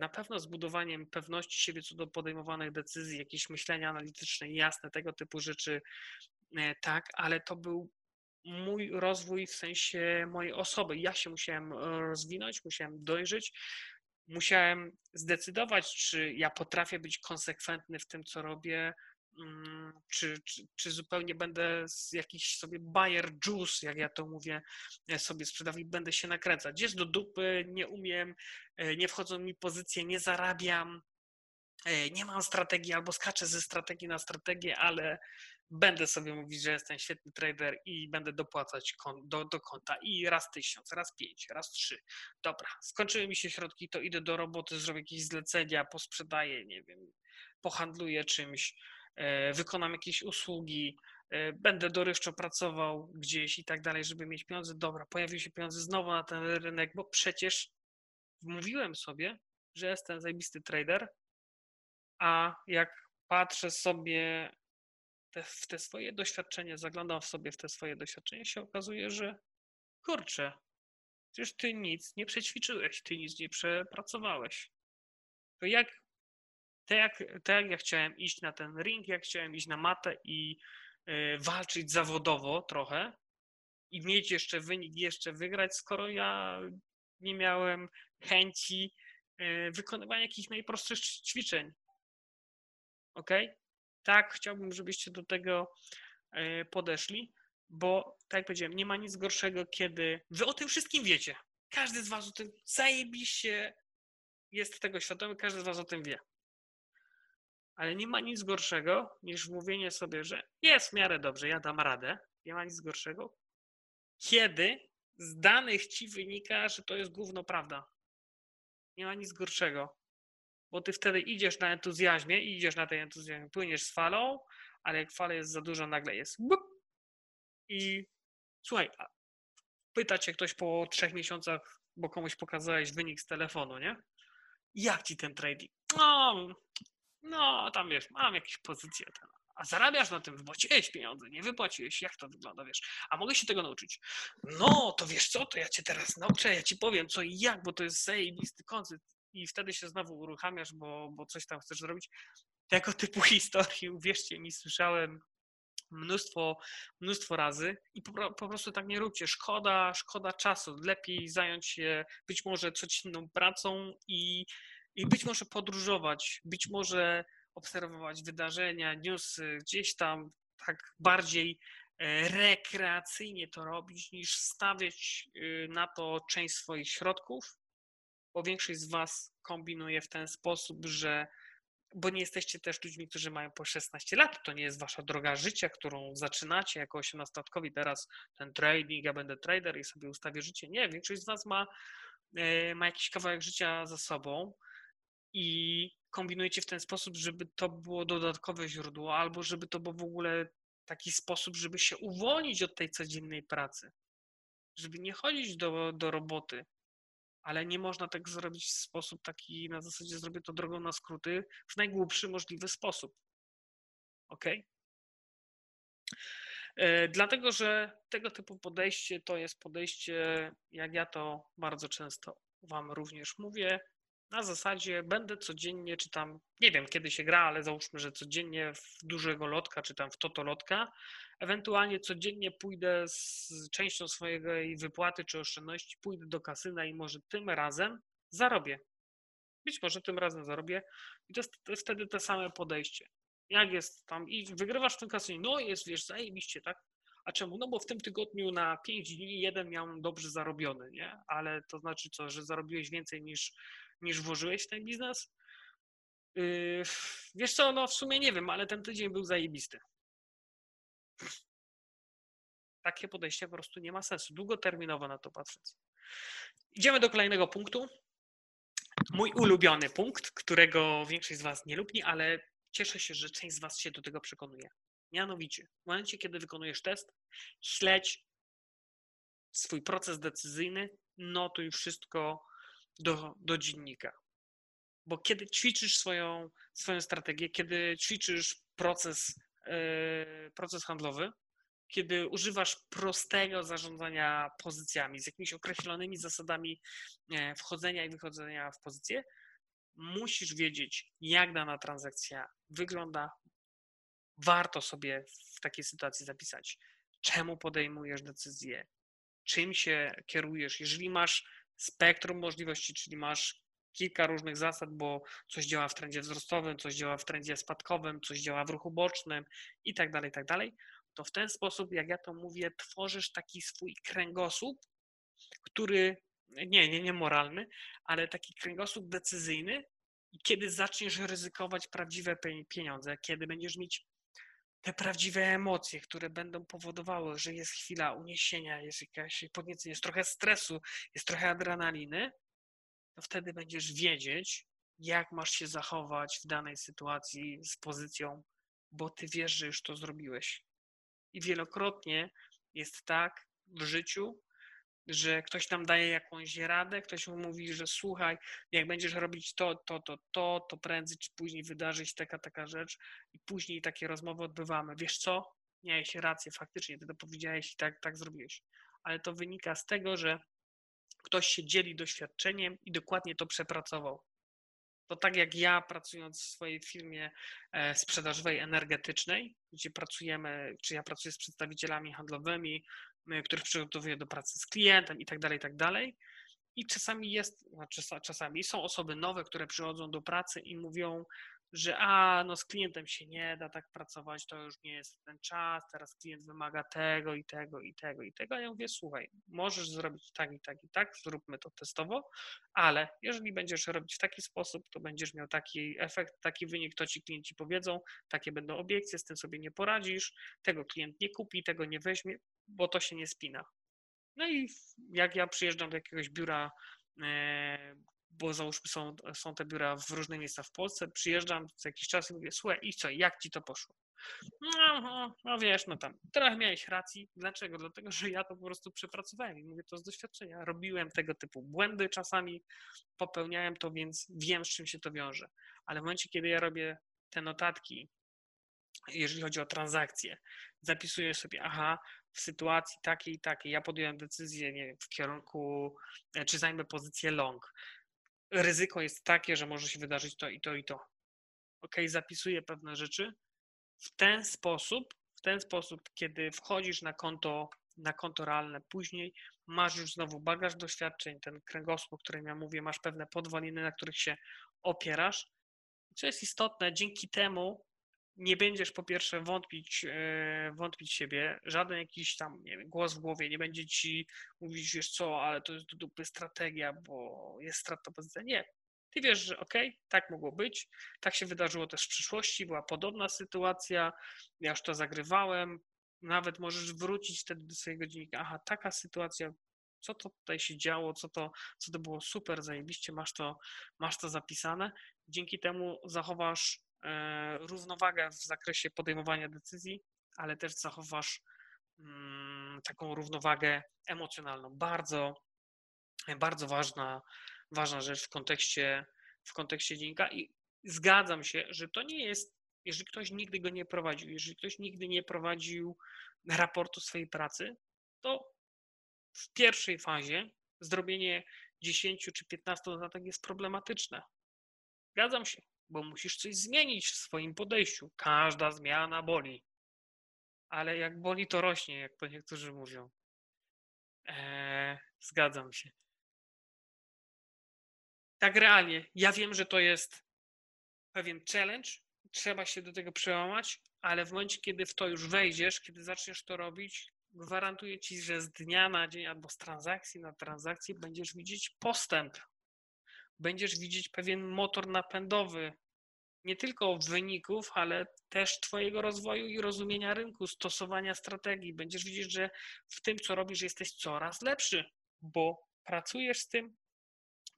na pewno zbudowaniem pewności siebie co do podejmowanych decyzji, jakieś myślenia analityczne, jasne, tego typu rzeczy, e, tak, ale to był mój rozwój w sensie mojej osoby. Ja się musiałem rozwinąć, musiałem dojrzeć, musiałem zdecydować, czy ja potrafię być konsekwentny w tym, co robię, czy, czy, czy zupełnie będę z jakiś sobie buyer juice, jak ja to mówię, e, sobie sprzedawać i będę się nakręcać. Jest do dupy, nie umiem, e, nie wchodzą mi pozycje, nie zarabiam, e, nie mam strategii albo skaczę ze strategii na strategię, ale będę sobie mówić, że jestem świetny trader i będę dopłacać do, do konta i raz tysiąc, raz pięć, raz trzy. Dobra, skończyły mi się środki, to idę do roboty, zrobię jakieś zlecenia, posprzedaję, nie wiem, pohandluję czymś, wykonam jakieś usługi, e, będę dorywczo pracował gdzieś i tak dalej, żeby mieć pieniądze. Dobra, pojawiły się pieniądze znowu na ten rynek, bo przecież mówiłem sobie, że jestem zajebisty trader, a jak patrzę sobie te, w te swoje doświadczenie, zaglądam w sobie w te swoje doświadczenie, się okazuje, że kurczę, przecież ty nic nie przećwiczyłeś, ty nic nie przepracowałeś. To jak, tak jak, tak jak ja chciałem iść na ten ring, jak chciałem iść na matę i y, walczyć zawodowo trochę i mieć jeszcze wynik, jeszcze wygrać, skoro ja nie miałem chęci y, wykonywania jakichś najprostszych ćwiczeń. Ok? tak chciałbym, żebyście do tego e, podeszli, bo tak jak powiedziałem, nie ma nic gorszego, kiedy wy o tym wszystkim wiecie. Każdy z was o tym zajebiście jest tego świadomy, każdy z was o tym wie. Ale nie ma nic gorszego niż mówienie sobie, że jest w miarę dobrze, ja dam radę. Nie ma nic gorszego, kiedy z danych ci wynika, że to jest gówno prawda. Nie ma nic gorszego bo ty wtedy idziesz na entuzjazmie, idziesz na tej entuzjazmie, płyniesz z falą, ale jak fala jest za duża, nagle jest bup, i słuchaj, pyta cię ktoś po trzech miesiącach, bo komuś pokazałeś wynik z telefonu, nie? Jak ci ten trading? No, no tam wiesz, mam jakieś pozycje. Ten, a zarabiasz na tym, wypłaciłeś pieniądze, nie wypłaciłeś, jak to wygląda, wiesz? A mogę się tego nauczyć? No, to wiesz co, to ja cię teraz nauczę, ja ci powiem co i jak, bo to jest zajebisty koncept i wtedy się znowu uruchamiasz, bo, bo coś tam chcesz zrobić. Tego typu (laughs) historii, uwierzcie mi, słyszałem mnóstwo, mnóstwo razy i po, po, prostu tak nie róbcie. Szkoda, szkoda czasu. Lepiej zająć się być może codzienną pracą i, i być może podróżować, być może obserwować wydarzenia, newsy, gdzieś tam tak bardziej e, rekreacyjnie to robić, niż stawiać y, na to część swoich środków bo większość z Was kombinuje w ten sposób, że bo nie jesteście też ludźmi, którzy mają po 16 lat, to nie jest wasza droga życia, którą zaczynacie jako 18-latkowi, teraz ten trading, ja będę trader i sobie ustawię życie. Nie, większość z was ma, e, ma jakiś kawałek życia za sobą i kombinujecie w ten sposób, żeby to było dodatkowe źródło, albo żeby to był w ogóle taki sposób, żeby się uwolnić od tej codziennej pracy, żeby nie chodzić do, do roboty, ale nie można tego zrobić w sposób taki, na zasadzie zrobię to drogą na skróty, w najgłupszy możliwy sposób. Ok? E, dlatego, że tego typu podejście to jest podejście, jak ja to bardzo często Wam również mówię, na zasadzie będę codziennie, czy tam, nie wiem kiedy się gra, ale załóżmy, że codziennie w dużego lotka, czy tam w totolotka, ewentualnie codziennie pójdę z częścią swojej wypłaty czy oszczędności, pójdę do kasyna i może tym razem zarobię. Być może tym razem zarobię i to jest wtedy to same podejście. Jak jest tam i wygrywasz w tym kasynie, no jest, wiesz, zajebiście, tak? A czemu? No bo w tym tygodniu na 5 dni jeden miałem dobrze zarobiony, nie? Ale to znaczy co, że zarobiłeś więcej niż niż włożyłeś w ten biznes? Yy, wiesz co, no w sumie nie wiem, ale ten tydzień był zajebisty. Takie podejście po prostu nie ma sensu. Długoterminowo na to patrząc. Idziemy do kolejnego punktu. Mój ulubiony punkt, którego większość z Was nie lubi, ale cieszę się, że część z Was się do tego przekonuje. Mianowicie, w momencie, kiedy wykonujesz test, śledź swój proces decyzyjny, notuj wszystko, do, do dziennika. Bo kiedy ćwiczysz swoją, swoją strategię, kiedy ćwiczysz proces, yy, proces handlowy, kiedy używasz prostego zarządzania pozycjami z jakimiś określonymi zasadami e, wchodzenia i wychodzenia w pozycję, musisz wiedzieć, jak dana transakcja wygląda. Warto sobie w takiej sytuacji zapisać, czemu podejmujesz decyzję, czym się kierujesz. Jeżeli masz spektrum możliwości, czyli masz kilka różnych zasad, bo coś działa w trendzie wzrostowym, coś działa w trendzie spadkowym, coś działa w ruchu bocznym i tak dalej, i tak dalej, to w ten sposób, jak ja to mówię, tworzysz taki swój kręgosłup, który nie, nie, nie moralny, ale taki kręgosłup decyzyjny, kiedy zaczniesz ryzykować prawdziwe pieniądze, kiedy będziesz mieć te prawdziwe emocje, które będą powodowały, że jest chwila uniesienia, jest jakaś podniecenie, jest trochę stresu, jest trochę adrenaliny, to wtedy będziesz wiedzieć, jak masz się zachować w danej sytuacji z pozycją, bo ty wiesz, że już to zrobiłeś. I wielokrotnie jest tak w życiu, że ktoś nam daje jakąś radę, ktoś mu mówi, że słuchaj, jak będziesz robić to, to, to, to, to prędzej czy później wydarzy się taka, taka rzecz i później takie rozmowy odbywamy. Wiesz co? Miałeś rację, faktycznie, ty to powiedziałeś i tak, tak zrobiłeś. Ale to wynika z tego, że ktoś się dzieli doświadczeniem i dokładnie to przepracował. To tak jak ja pracując w swojej firmie e, sprzedażowej energetycznej, gdzie pracujemy, czy ja pracuję z przedstawicielami handlowymi, których przygotowuję do pracy z klientem i tak dalej, i tak dalej. I czasami jest, znaczy czasami są osoby nowe, które przychodzą do pracy i mówią, że a, no z klientem się nie da tak pracować, to już nie jest ten czas, teraz klient wymaga tego i tego i tego i tego. A ja mówię, słuchaj, możesz zrobić tak i tak i tak, zróbmy to testowo, ale jeżeli będziesz robić w taki sposób, to będziesz miał taki efekt, taki wynik, to ci klienci powiedzą, takie będą obiekcje, z tym sobie nie poradzisz, tego klient nie kupi, tego nie weźmie, bo to się nie spina. No i jak ja przyjeżdżam do jakiegoś biura e, bo załóżmy są, są te biura w różnych miejscach w Polsce, przyjeżdżam co jakiś czas i mówię, słuchaj, i co, jak ci to poszło? No, no, no wiesz, no tam, trochę miałeś racji. Dlaczego? Dlatego, że ja to po prostu przepracowałem i mówię to z doświadczenia. Robiłem tego typu błędy czasami, popełniałem to, więc wiem, z czym się to wiąże. Ale w momencie, kiedy ja robię te notatki, jeżeli chodzi o transakcje, zapisuję sobie, aha, sytuacji takiej i takiej, ja podjąłem decyzję nie wiem, w kierunku, e, czy zajmę pozycję long ryzyko jest takie, że może się wydarzyć to i to i to. Ok, zapisuję pewne rzeczy. W ten sposób, w ten sposób, kiedy wchodzisz na konto, na konto realne później, masz już znowu bagaż doświadczeń, ten kręgosłup, o którym ja mówię, masz pewne podwaliny, na których się opierasz. Co jest istotne, dzięki temu nie będziesz po pierwsze wątpić, e, wątpić siebie, żaden jakiś tam nie wiem, głos w głowie nie będzie ci mówić, wiesz co, ale to jest do dupy strategia, bo jest strata pozycja. Nie. Ty wiesz, że okej, okay, tak mogło być, tak się wydarzyło też w przyszłości, była podobna sytuacja, ja już to zagrywałem, nawet możesz wrócić wtedy do swojego dziennika, aha, taka sytuacja, co to tutaj się działo, co to, co to było super, zajebiście, masz to, masz to zapisane. Dzięki temu zachowasz równowagę w zakresie podejmowania decyzji, ale też zachowasz mm, taką równowagę emocjonalną. Bardzo, bardzo ważna, ważna rzecz w kontekście, w kontekście dziennika i zgadzam się, że to nie jest, jeżeli ktoś nigdy go nie prowadził, jeżeli ktoś nigdy nie prowadził raportu swojej pracy, to w pierwszej fazie zrobienie 10 czy 15 notatek jest problematyczne. Zgadzam się bo musisz coś zmienić w swoim podejściu. Każda zmiana boli. Ale jak boli, to rośnie, jak to niektórzy mówią. Eee, zgadzam się. Tak realnie, ja wiem, że to jest pewien challenge, trzeba się do tego przełamać, ale w momencie, kiedy w to już wejdziesz, kiedy zaczniesz to robić, gwarantuję ci, że z dnia na dzień albo z transakcji na transakcję będziesz widzieć postęp będziesz widzieć pewien motor napędowy nie tylko wyników, ale też Twojego rozwoju i rozumienia rynku, stosowania strategii. Będziesz widzieć, że w tym, co robisz, jesteś coraz lepszy, bo pracujesz z tym,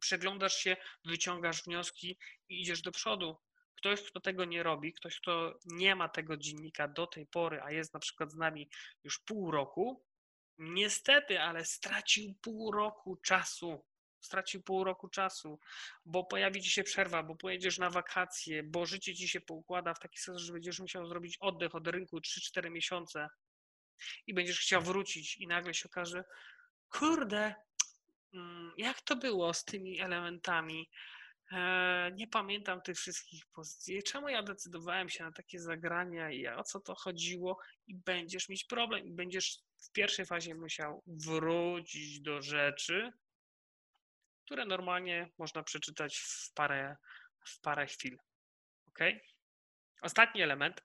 przeglądasz się, wyciągasz wnioski i idziesz do przodu. Ktoś, kto tego nie robi, ktoś, kto nie ma tego dziennika do tej pory, a jest na przykład z nami już pół roku, niestety, ale stracił pół roku czasu stracił pół roku czasu, bo pojawi ci się przerwa, bo pojedziesz na wakacje, bo życie ci się poukłada w taki sposób, że będziesz musiał zrobić oddech od rynku 3-4 miesiące i będziesz chciał wrócić i nagle się okaże, kurde, mm, jak to było z tymi elementami? E, nie pamiętam tych wszystkich pozycji. Czemu ja decydowałem się na takie zagrania i o co to chodziło? I będziesz mieć problem, i będziesz w pierwszej fazie musiał wrócić do rzeczy, które normalnie można przeczytać w parę, w parę chwil. Ok? Ostatni element,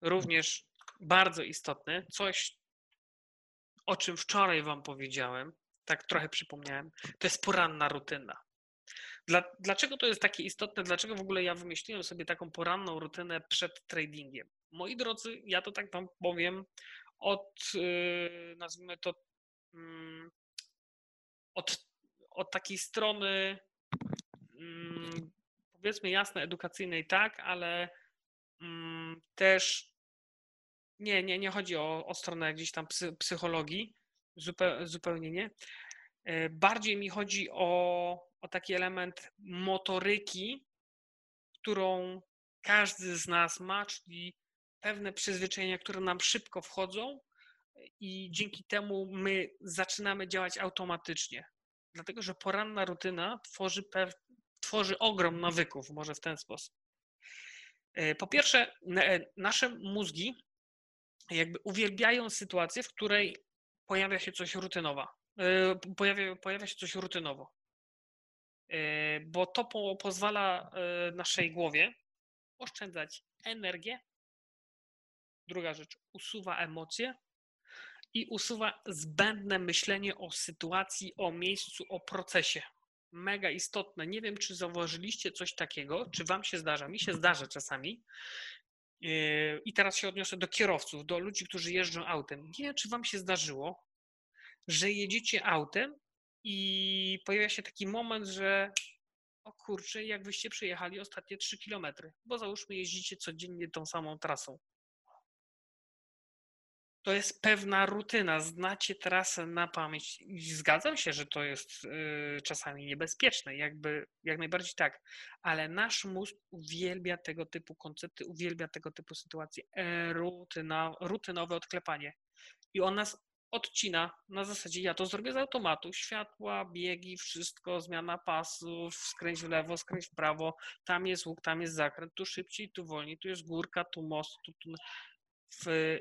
również bardzo istotny, coś, o czym wczoraj Wam powiedziałem, tak trochę przypomniałem, to jest poranna rutyna. Dla, dlaczego to jest takie istotne? Dlaczego w ogóle ja wymyśliłem sobie taką poranną rutynę przed tradingiem? Moi drodzy, ja to tak Wam powiem, od, yy, nazwijmy to, yy, od, od takiej strony, yy, powiedzmy jasne, edukacyjnej, tak, ale mm, też nie, nie, nie chodzi o, o stronę gdzieś tam psy, psychologii, zupełnie, zupełnie nie. E, bardziej mi chodzi o, o taki element motoryki, którą każdy z nas ma, czyli pewne przyzwyczajenia, które nam szybko wchodzą i dzięki temu my zaczynamy działać automatycznie. Dlatego, że poranna rutyna tworzy, pew, tworzy ogrom nawyków, może w ten sposób. E, po pierwsze, nasze mózgi jakby uwielbiają sytuację, w której pojawia się coś rutynowa. E, pojawia, pojawia się coś rutynowo. E, bo to po, pozwala naszej głowie oszczędzać energię. Druga rzecz, usuwa emocje i usuwa zbędne myślenie o sytuacji, o miejscu, o procesie. Mega istotne. Nie wiem, czy zauważyliście coś takiego, czy Wam się zdarza. Mi się zdarza czasami. Yy, I teraz się odniosę do kierowców, do ludzi, którzy jeżdżą autem. Nie wiem, czy Wam się zdarzyło, że jedziecie autem i pojawia się taki moment, że o kurczę, jak wyście przejechali ostatnie 3 kilometry, bo załóżmy jeździcie codziennie tą samą trasą to jest pewna rutyna, znacie trasę na pamięć. I zgadzam się, że to jest y, czasami niebezpieczne, jakby jak najbardziej tak, ale nasz mózg uwielbia tego typu koncepty, uwielbia tego typu sytuacje, e, rutyna, rutynowe odklepanie. I on nas odcina na zasadzie ja to zrobię z automatu, światła, biegi, wszystko, zmiana pasów, skręć w lewo, skręć w prawo, tam jest łuk, tam jest zakręt, tu szybciej, tu wolniej, tu jest górka, tu most, tu, tu. W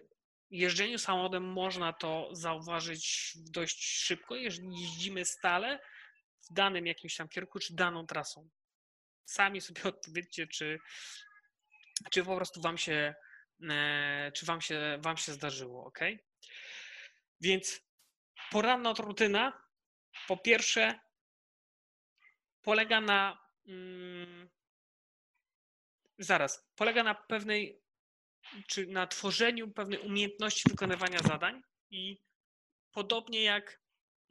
jeżdżeniu samochodem można to zauważyć dość szybko, jeżeli jeździmy stale w danym jakimś tam kierunku, czy daną trasą. Sami sobie (laughs) odpowiedzcie, czy, czy po prostu wam się, e, czy wam się, wam się zdarzyło, ok? Więc poranna rutyna, po pierwsze, polega na, mm, zaraz, polega na pewnej czy na tworzeniu pewnej umiejętności wykonywania zadań i podobnie jak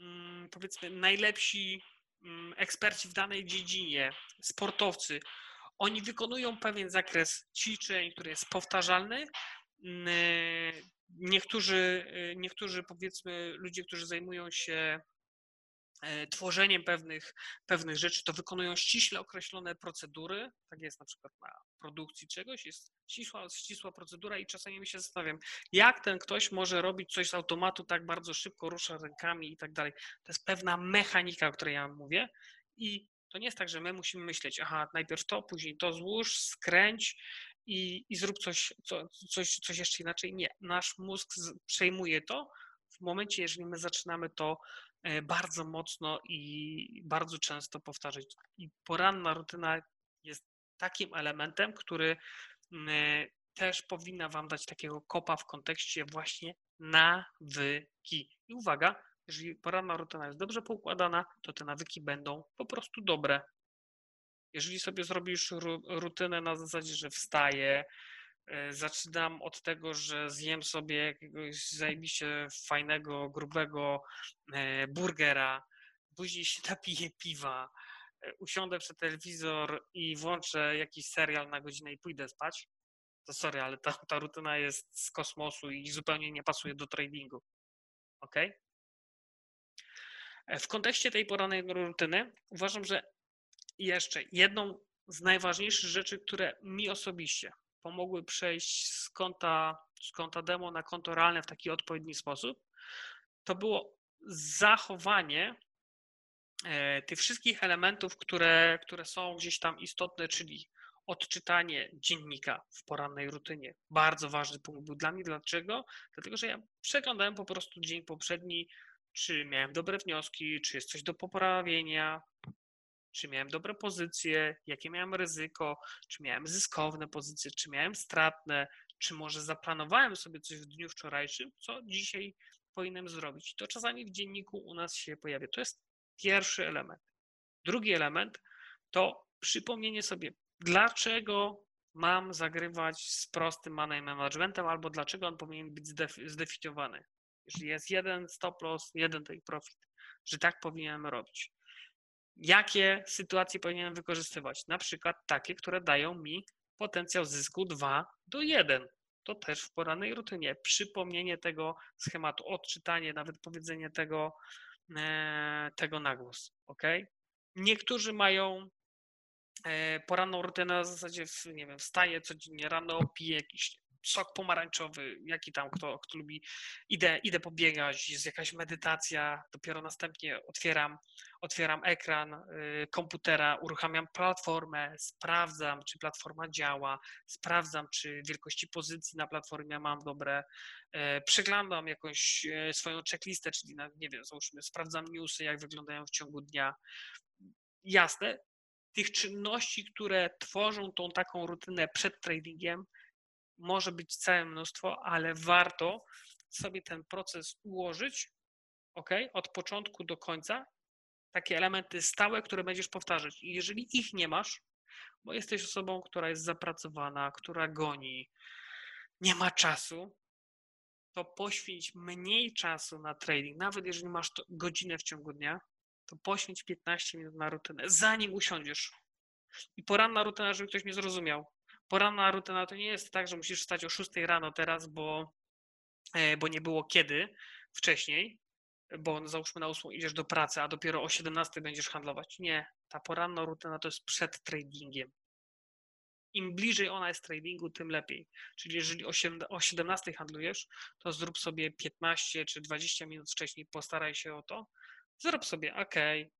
mm, powiedzmy najlepsi mm, eksperci w danej dziedzinie, sportowcy, oni wykonują pewien zakres ćwiczeń, który jest powtarzalny. Niektórzy, niektórzy powiedzmy ludzie, którzy zajmują się tworzeniem pewnych, pewnych rzeczy, to wykonują ściśle określone procedury. Tak jest na przykład na produkcji czegoś, jest ścisła, ścisła procedura i czasami mi się zastanawiam, jak ten ktoś może robić coś z automatu tak bardzo szybko, rusza rękami i tak dalej. To jest pewna mechanika, o której ja mówię i to nie jest tak, że my musimy myśleć, aha, najpierw to, później to złóż, skręć i, i zrób coś, co, coś, coś jeszcze inaczej. Nie, nasz mózg przejmuje to w momencie, jeżeli my zaczynamy to E, bardzo mocno i bardzo często powtarzać. I poranna rutyna jest takim elementem, który e, też powinna Wam dać takiego kopa w kontekście właśnie nawyki. I uwaga, jeżeli poranna rutyna jest dobrze poukładana, to te nawyki będą po prostu dobre. Jeżeli sobie zrobisz rutynę na zasadzie, że wstaję, zaczynam od tego, że zjem sobie jakiegoś zajebiście fajnego, grubego e, burgera, później się (laughs) napiję piwa, e, usiądę przed telewizor i włączę jakiś serial na godzinę i pójdę spać. To sorry, ale ta, ta rutyna jest z kosmosu i zupełnie nie pasuje do tradingu. Ok? W kontekście tej porannej rutyny uważam, że jeszcze jedną z najważniejszych rzeczy, które mi osobiście pomogły przejść z konta, z konta demo na konto realne w taki odpowiedni sposób, to było zachowanie e, tych wszystkich elementów, które, które są gdzieś tam istotne, czyli odczytanie dziennika w porannej rutynie. Bardzo ważny punkt był dla mnie. Dlaczego? Dlatego, że ja przeglądałem po prostu dzień poprzedni, czy miałem dobre wnioski, czy jest coś do poprawienia, czy miałem dobre pozycje, jakie miałem ryzyko, czy miałem zyskowne pozycje, czy miałem stratne, czy może zaplanowałem sobie coś w dniu wczorajszym, co dzisiaj powinienem zrobić. To czasami w dzienniku u nas się pojawia. To jest pierwszy element. Drugi element to przypomnienie sobie, dlaczego mam zagrywać z prostym money managementem, albo dlaczego on powinien być zdefiniowany. Jeżeli jest jeden stop loss, jeden take profit, że tak powinienem robić. Jakie sytuacje powinienem wykorzystywać? Na przykład takie, które dają mi potencjał zysku 2 do 1. To też w porannej rutynie. Przypomnienie tego schematu, odczytanie, nawet powiedzenie tego, e, tego na głos. Ok? Niektórzy mają e, poranną rutynę na zasadzie, nie wiem, wstaję codziennie rano, piję jakiś sok pomarańczowy, jaki tam kto, kto lubi, idę, idę pobiegać, jest jakaś medytacja, dopiero następnie otwieram, otwieram ekran y, komputera, uruchamiam platformę, sprawdzam, czy platforma działa, sprawdzam, czy wielkości pozycji na platformie mam dobre, y, przeglądam jakąś y, swoją checklistę, czyli na, nie wiem, załóżmy, sprawdzam newsy, jak wyglądają w ciągu dnia. Jasne, tych czynności, które tworzą tą taką rutynę przed tradingiem, może być całe mnóstwo, ale warto sobie ten proces ułożyć, ok, od początku do końca, takie elementy stałe, które będziesz powtarzać. I jeżeli ich nie masz, bo jesteś osobą, która jest zapracowana, która goni, nie ma czasu, to poświęć mniej czasu na trading. Nawet jeżeli masz godzinę w ciągu dnia, to poświęć 15 minut na rutynę, zanim usiądziesz. I poranna rutyna, żeby ktoś mnie zrozumiał poranna rutyna to nie jest tak, że musisz wstać o 6 rano teraz, bo, e, bo nie było kiedy wcześniej, bo załóżmy na 8 idziesz do pracy, a dopiero o 17 będziesz handlować. Nie, ta poranna rutyna to jest przed tradingiem. Im bliżej ona jest tradingu, tym lepiej. Czyli jeżeli o 17 handlujesz, to zrób sobie 15 czy 20 minut wcześniej, postaraj się o to. Zrób sobie, ok,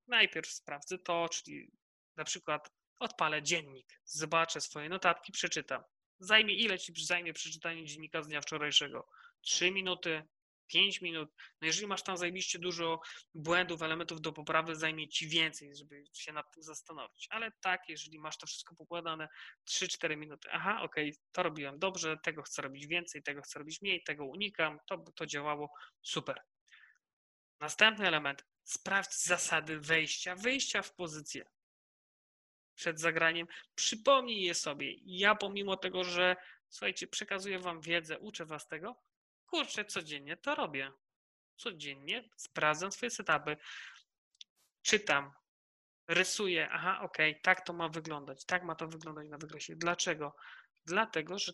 najpierw sprawdzę to, czyli na przykład odpalę dziennik, zobaczę swoje notatki, przeczytam. Zajmie ile ci zajmie przeczytanie dziennika z dnia wczorajszego? 3 minuty, 5 minut. No jeżeli masz tam zajebiście dużo błędów, elementów do poprawy, zajmie ci więcej, żeby się nad tym zastanowić. Ale tak, jeżeli masz to wszystko pokładane, 3-4 minuty. Aha, okej, okay, to robiłem dobrze, tego chcę robić więcej, tego chcę robić mniej, tego unikam, to, to działało super. Następny element. Sprawdź zasady wejścia, wyjścia w pozycję przed zagraniem, przypomnij je sobie. Ja pomimo tego, że słuchajcie, przekazuję wam wiedzę, uczę was tego, kurczę, codziennie to robię. Codziennie sprawdzam swoje setupy, czytam, rysuję, aha, okej, okay, tak to ma wyglądać, tak ma to wyglądać na wykresie. Dlaczego? Dlatego, że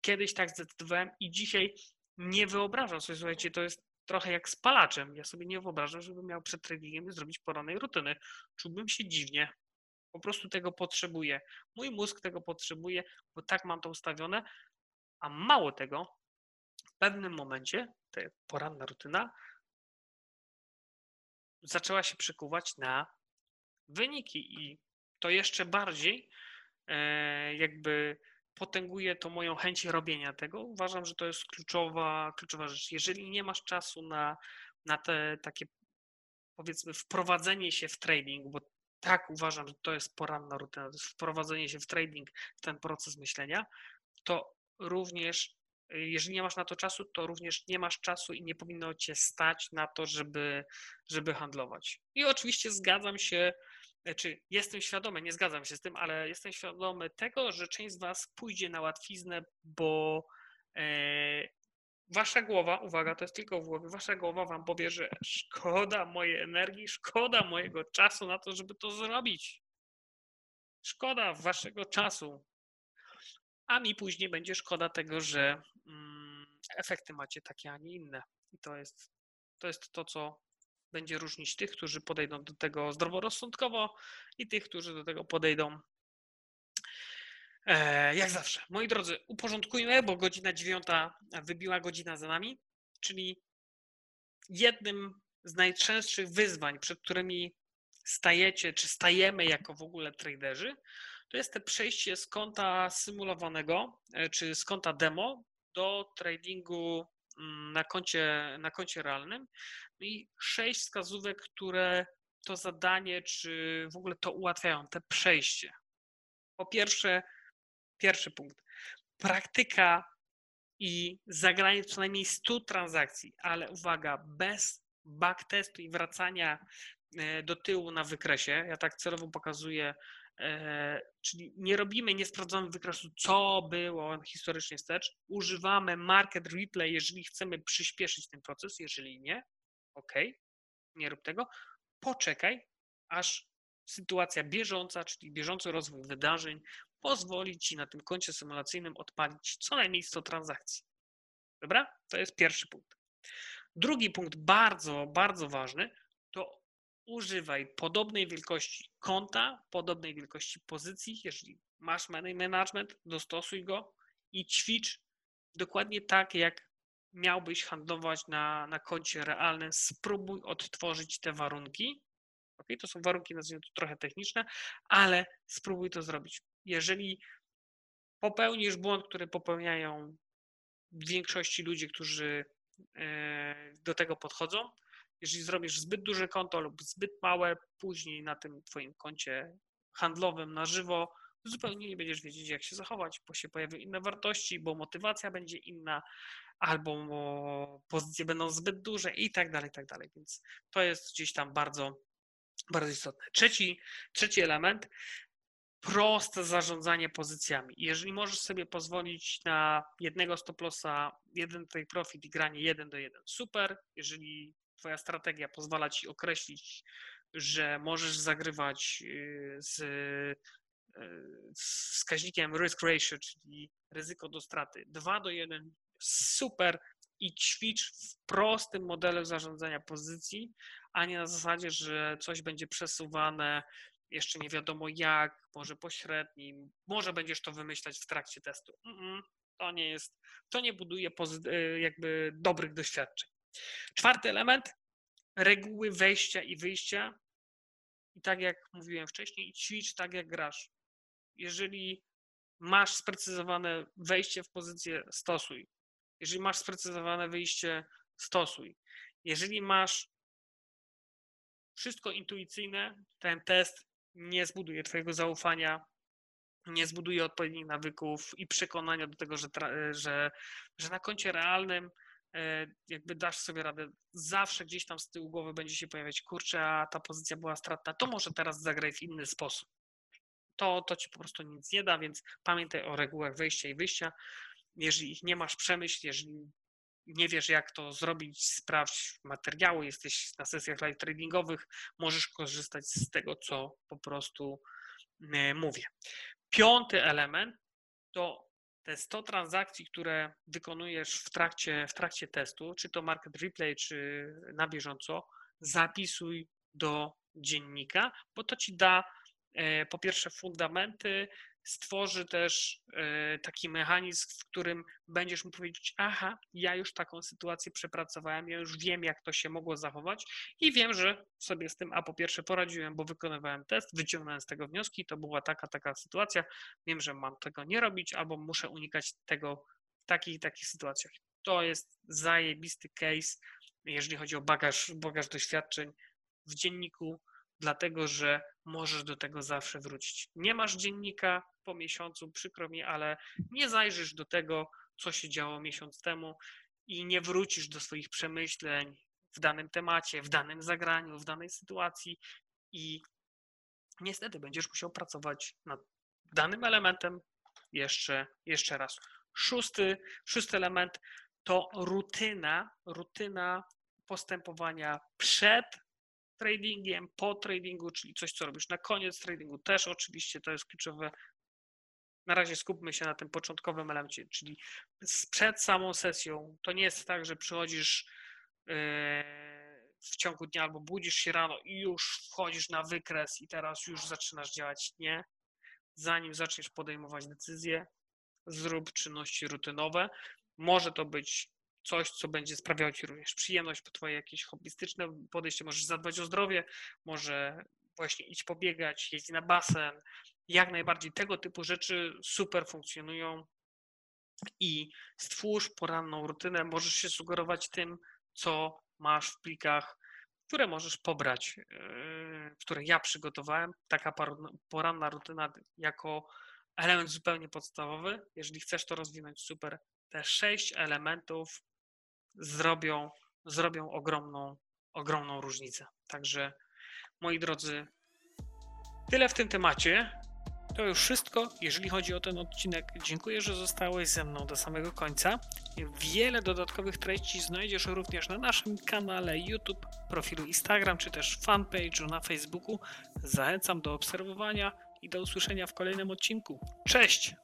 kiedyś tak zdecydowałem i dzisiaj nie wyobrażam sobie, słuchajcie, to jest trochę jak z palaczem. Ja sobie nie wyobrażam, żebym miał przed treningiem zrobić porannej rutyny. Czułbym się dziwnie. Po prostu tego potrzebuję. Mój mózg tego potrzebuje, bo tak mam to ustawione. A mało tego, w pewnym momencie ta poranna rutyna zaczęła się przekuwać na wyniki i to jeszcze bardziej e, jakby potęguje to moją chęć robienia tego. Uważam, że to jest kluczowa, kluczowa rzecz. Jeżeli nie masz czasu na, na te takie powiedzmy wprowadzenie się w trading, bo tak uważam, że to jest poranna rutyna, to jest wprowadzenie się w trading, w ten proces myślenia, to również, jeżeli nie masz na to czasu, to również nie masz czasu i nie powinno cię stać na to, żeby, żeby handlować. I oczywiście zgadzam się, czy jestem świadomy, nie zgadzam się z tym, ale jestem świadomy tego, że część z Was pójdzie na łatwiznę, bo e, wasza głowa, uwaga, to jest tylko w głowie, wasza głowa wam powie, że szkoda mojej energii, szkoda mojego czasu na to, żeby to zrobić. Szkoda waszego czasu. A mi później będzie szkoda tego, że mm, efekty macie takie, a nie inne. I to jest, to jest to, co będzie różnić tych, którzy podejdą do tego zdroworozsądkowo i tych, którzy do tego podejdą jak zawsze, moi drodzy, uporządkujmy, bo godzina dziewiąta wybiła godzina za nami, czyli jednym z najczęstszych wyzwań, przed którymi stajecie, czy stajemy jako w ogóle traderzy, to jest to przejście z konta symulowanego, e, czy z konta demo do tradingu mm, na koncie, na koncie realnym. No i sześć wskazówek, które to zadanie, czy w ogóle to ułatwiają, te przejście. Po pierwsze, pierwszy punkt. Praktyka i zagranie co najmniej 100 transakcji, ale uwaga, bez backtestu i wracania e, do tyłu na wykresie. Ja tak celowo pokazuję, e, czyli nie robimy, nie sprawdzamy wykresu, co było historycznie wstecz. Używamy market replay, jeżeli chcemy przyspieszyć ten proces, jeżeli nie, ok, nie rób tego. Poczekaj, aż sytuacja bieżąca, czyli bieżący rozwój wydarzeń pozwoli Ci na tym koncie symulacyjnym odpalić co najmniej 100 transakcji. Dobra? To jest pierwszy punkt. Drugi punkt, bardzo, bardzo ważny, to używaj podobnej wielkości konta, podobnej wielkości pozycji. Jeżeli masz money management, dostosuj go i ćwicz dokładnie tak, jak miałbyś handlować na, na koncie realnym. Spróbuj odtworzyć te warunki. To są warunki, nazwijmy to trochę techniczne, ale spróbuj to zrobić. Jeżeli popełnisz błąd, który popełniają większości ludzi, którzy e, do tego podchodzą, jeżeli zrobisz zbyt duże konto lub zbyt małe, później na tym Twoim koncie handlowym na żywo zupełnie nie będziesz wiedzieć, jak się zachować, bo się pojawią inne wartości, bo motywacja będzie inna, albo pozycje będą zbyt duże i tak dalej, i tak dalej. Więc to jest gdzieś tam bardzo, bardzo istotne. Trzeci, trzeci element proste zarządzanie pozycjami. Jeżeli możesz sobie pozwolić na jednego stop lossa, jeden take profit i granie jeden do jeden, super. Jeżeli twoja strategia pozwala ci określić, że możesz zagrywać y, z, y, z wskaźnikiem risk ratio, czyli ryzyko do straty 2 do 1, super i ćwicz w prostym modelu zarządzania pozycji, a nie na zasadzie, że coś będzie przesuwane jeszcze nie wiadomo jak, może pośrednim, może będziesz to wymyślać w trakcie testu. To nie jest, to nie buduje y, jakby dobrych doświadczeń. Czwarty element, reguły wejścia i wyjścia. I tak jak mówiłem wcześniej, ćwicz tak jak grasz. Jeżeli masz sprecyzowane wejście w pozycję, stosuj. Jeżeli masz sprecyzowane wyjście, stosuj. Jeżeli masz wszystko intuicyjne, ten test nie zbuduje Twojego zaufania, nie zbuduje odpowiednich nawyków i przekonania do tego, że, że, że na koncie realnym e, jakby dasz sobie radę, zawsze gdzieś tam z tyłu głowy będzie się pojawiać, kurczę, a ta pozycja była stratna, to może teraz zagraj w inny sposób. To, to ci po prostu nic nie da, więc pamiętaj o regułach wejścia i wyjścia. Jeżeli ich nie masz, przemyśl, jeżeli nie wiesz, jak to zrobić, sprawdź materiały, jesteś na sesjach live tradingowych, możesz korzystać z tego, co po prostu e, mówię. Piąty element to te 100 transakcji, które wykonujesz w trakcie, w trakcie testu, czy to market replay, czy na bieżąco, zapisuj do dziennika, bo to ci da e, po pierwsze fundamenty, stworzy też e, taki mechanizm, w którym będziesz mógł powiedzieć, aha, ja już taką sytuację przepracowałem, ja już wiem, jak to się mogło zachować i wiem, że sobie z tym, a po pierwsze poradziłem, bo wykonywałem test, wyciągnąłem z tego wnioski, to była taka, taka sytuacja, wiem, że mam tego nie robić, albo muszę unikać tego w takich takich sytuacjach. To jest zajebisty case, jeżeli chodzi o bagaż, bagaż doświadczeń w dzienniku, dlatego że możesz do tego zawsze wrócić. Nie masz dziennika po miesiącu, przykro mi, ale nie zajrzysz do tego, co się działo miesiąc temu i nie wrócisz do swoich przemyśleń w danym temacie, w danym zagraniu, w danej sytuacji i niestety będziesz musiał pracować nad danym elementem jeszcze, jeszcze raz. Szósty, szósty element to rutyna, rutyna postępowania przed tradingiem, po tradingu, czyli coś, co robisz na koniec tradingu, też oczywiście to jest kluczowe. Na razie skupmy się na tym początkowym elemencie, czyli przed samą sesją. To nie jest tak, że przychodzisz yy, w ciągu dnia albo budzisz się rano i już wchodzisz na wykres i teraz już zaczynasz działać. Nie. Zanim zaczniesz podejmować decyzje, zrób czynności rutynowe. Może to być coś, co będzie sprawiało Ci również przyjemność, po Twoje jakieś hobbystyczne podejście, możesz zadbać o zdrowie, może właśnie idź pobiegać, jeźdź na basen, jak najbardziej tego typu rzeczy super funkcjonują i stwórz poranną rutynę. Możesz się sugerować tym, co masz w plikach, które możesz pobrać, yy, które ja przygotowałem. Taka poranna rutyna jako element zupełnie podstawowy. Jeżeli chcesz to rozwinąć, super. Te sześć elementów zrobią, zrobią ogromną, ogromną różnicę. Także moi drodzy, tyle w tym temacie. To już wszystko, jeżeli chodzi o ten odcinek. Dziękuję, że zostałeś ze mną do samego końca. Wiele dodatkowych treści znajdziesz również na naszym kanale YouTube, profilu Instagram czy też fanpage'u na Facebooku. Zachęcam do obserwowania i do usłyszenia w kolejnym odcinku. Cześć!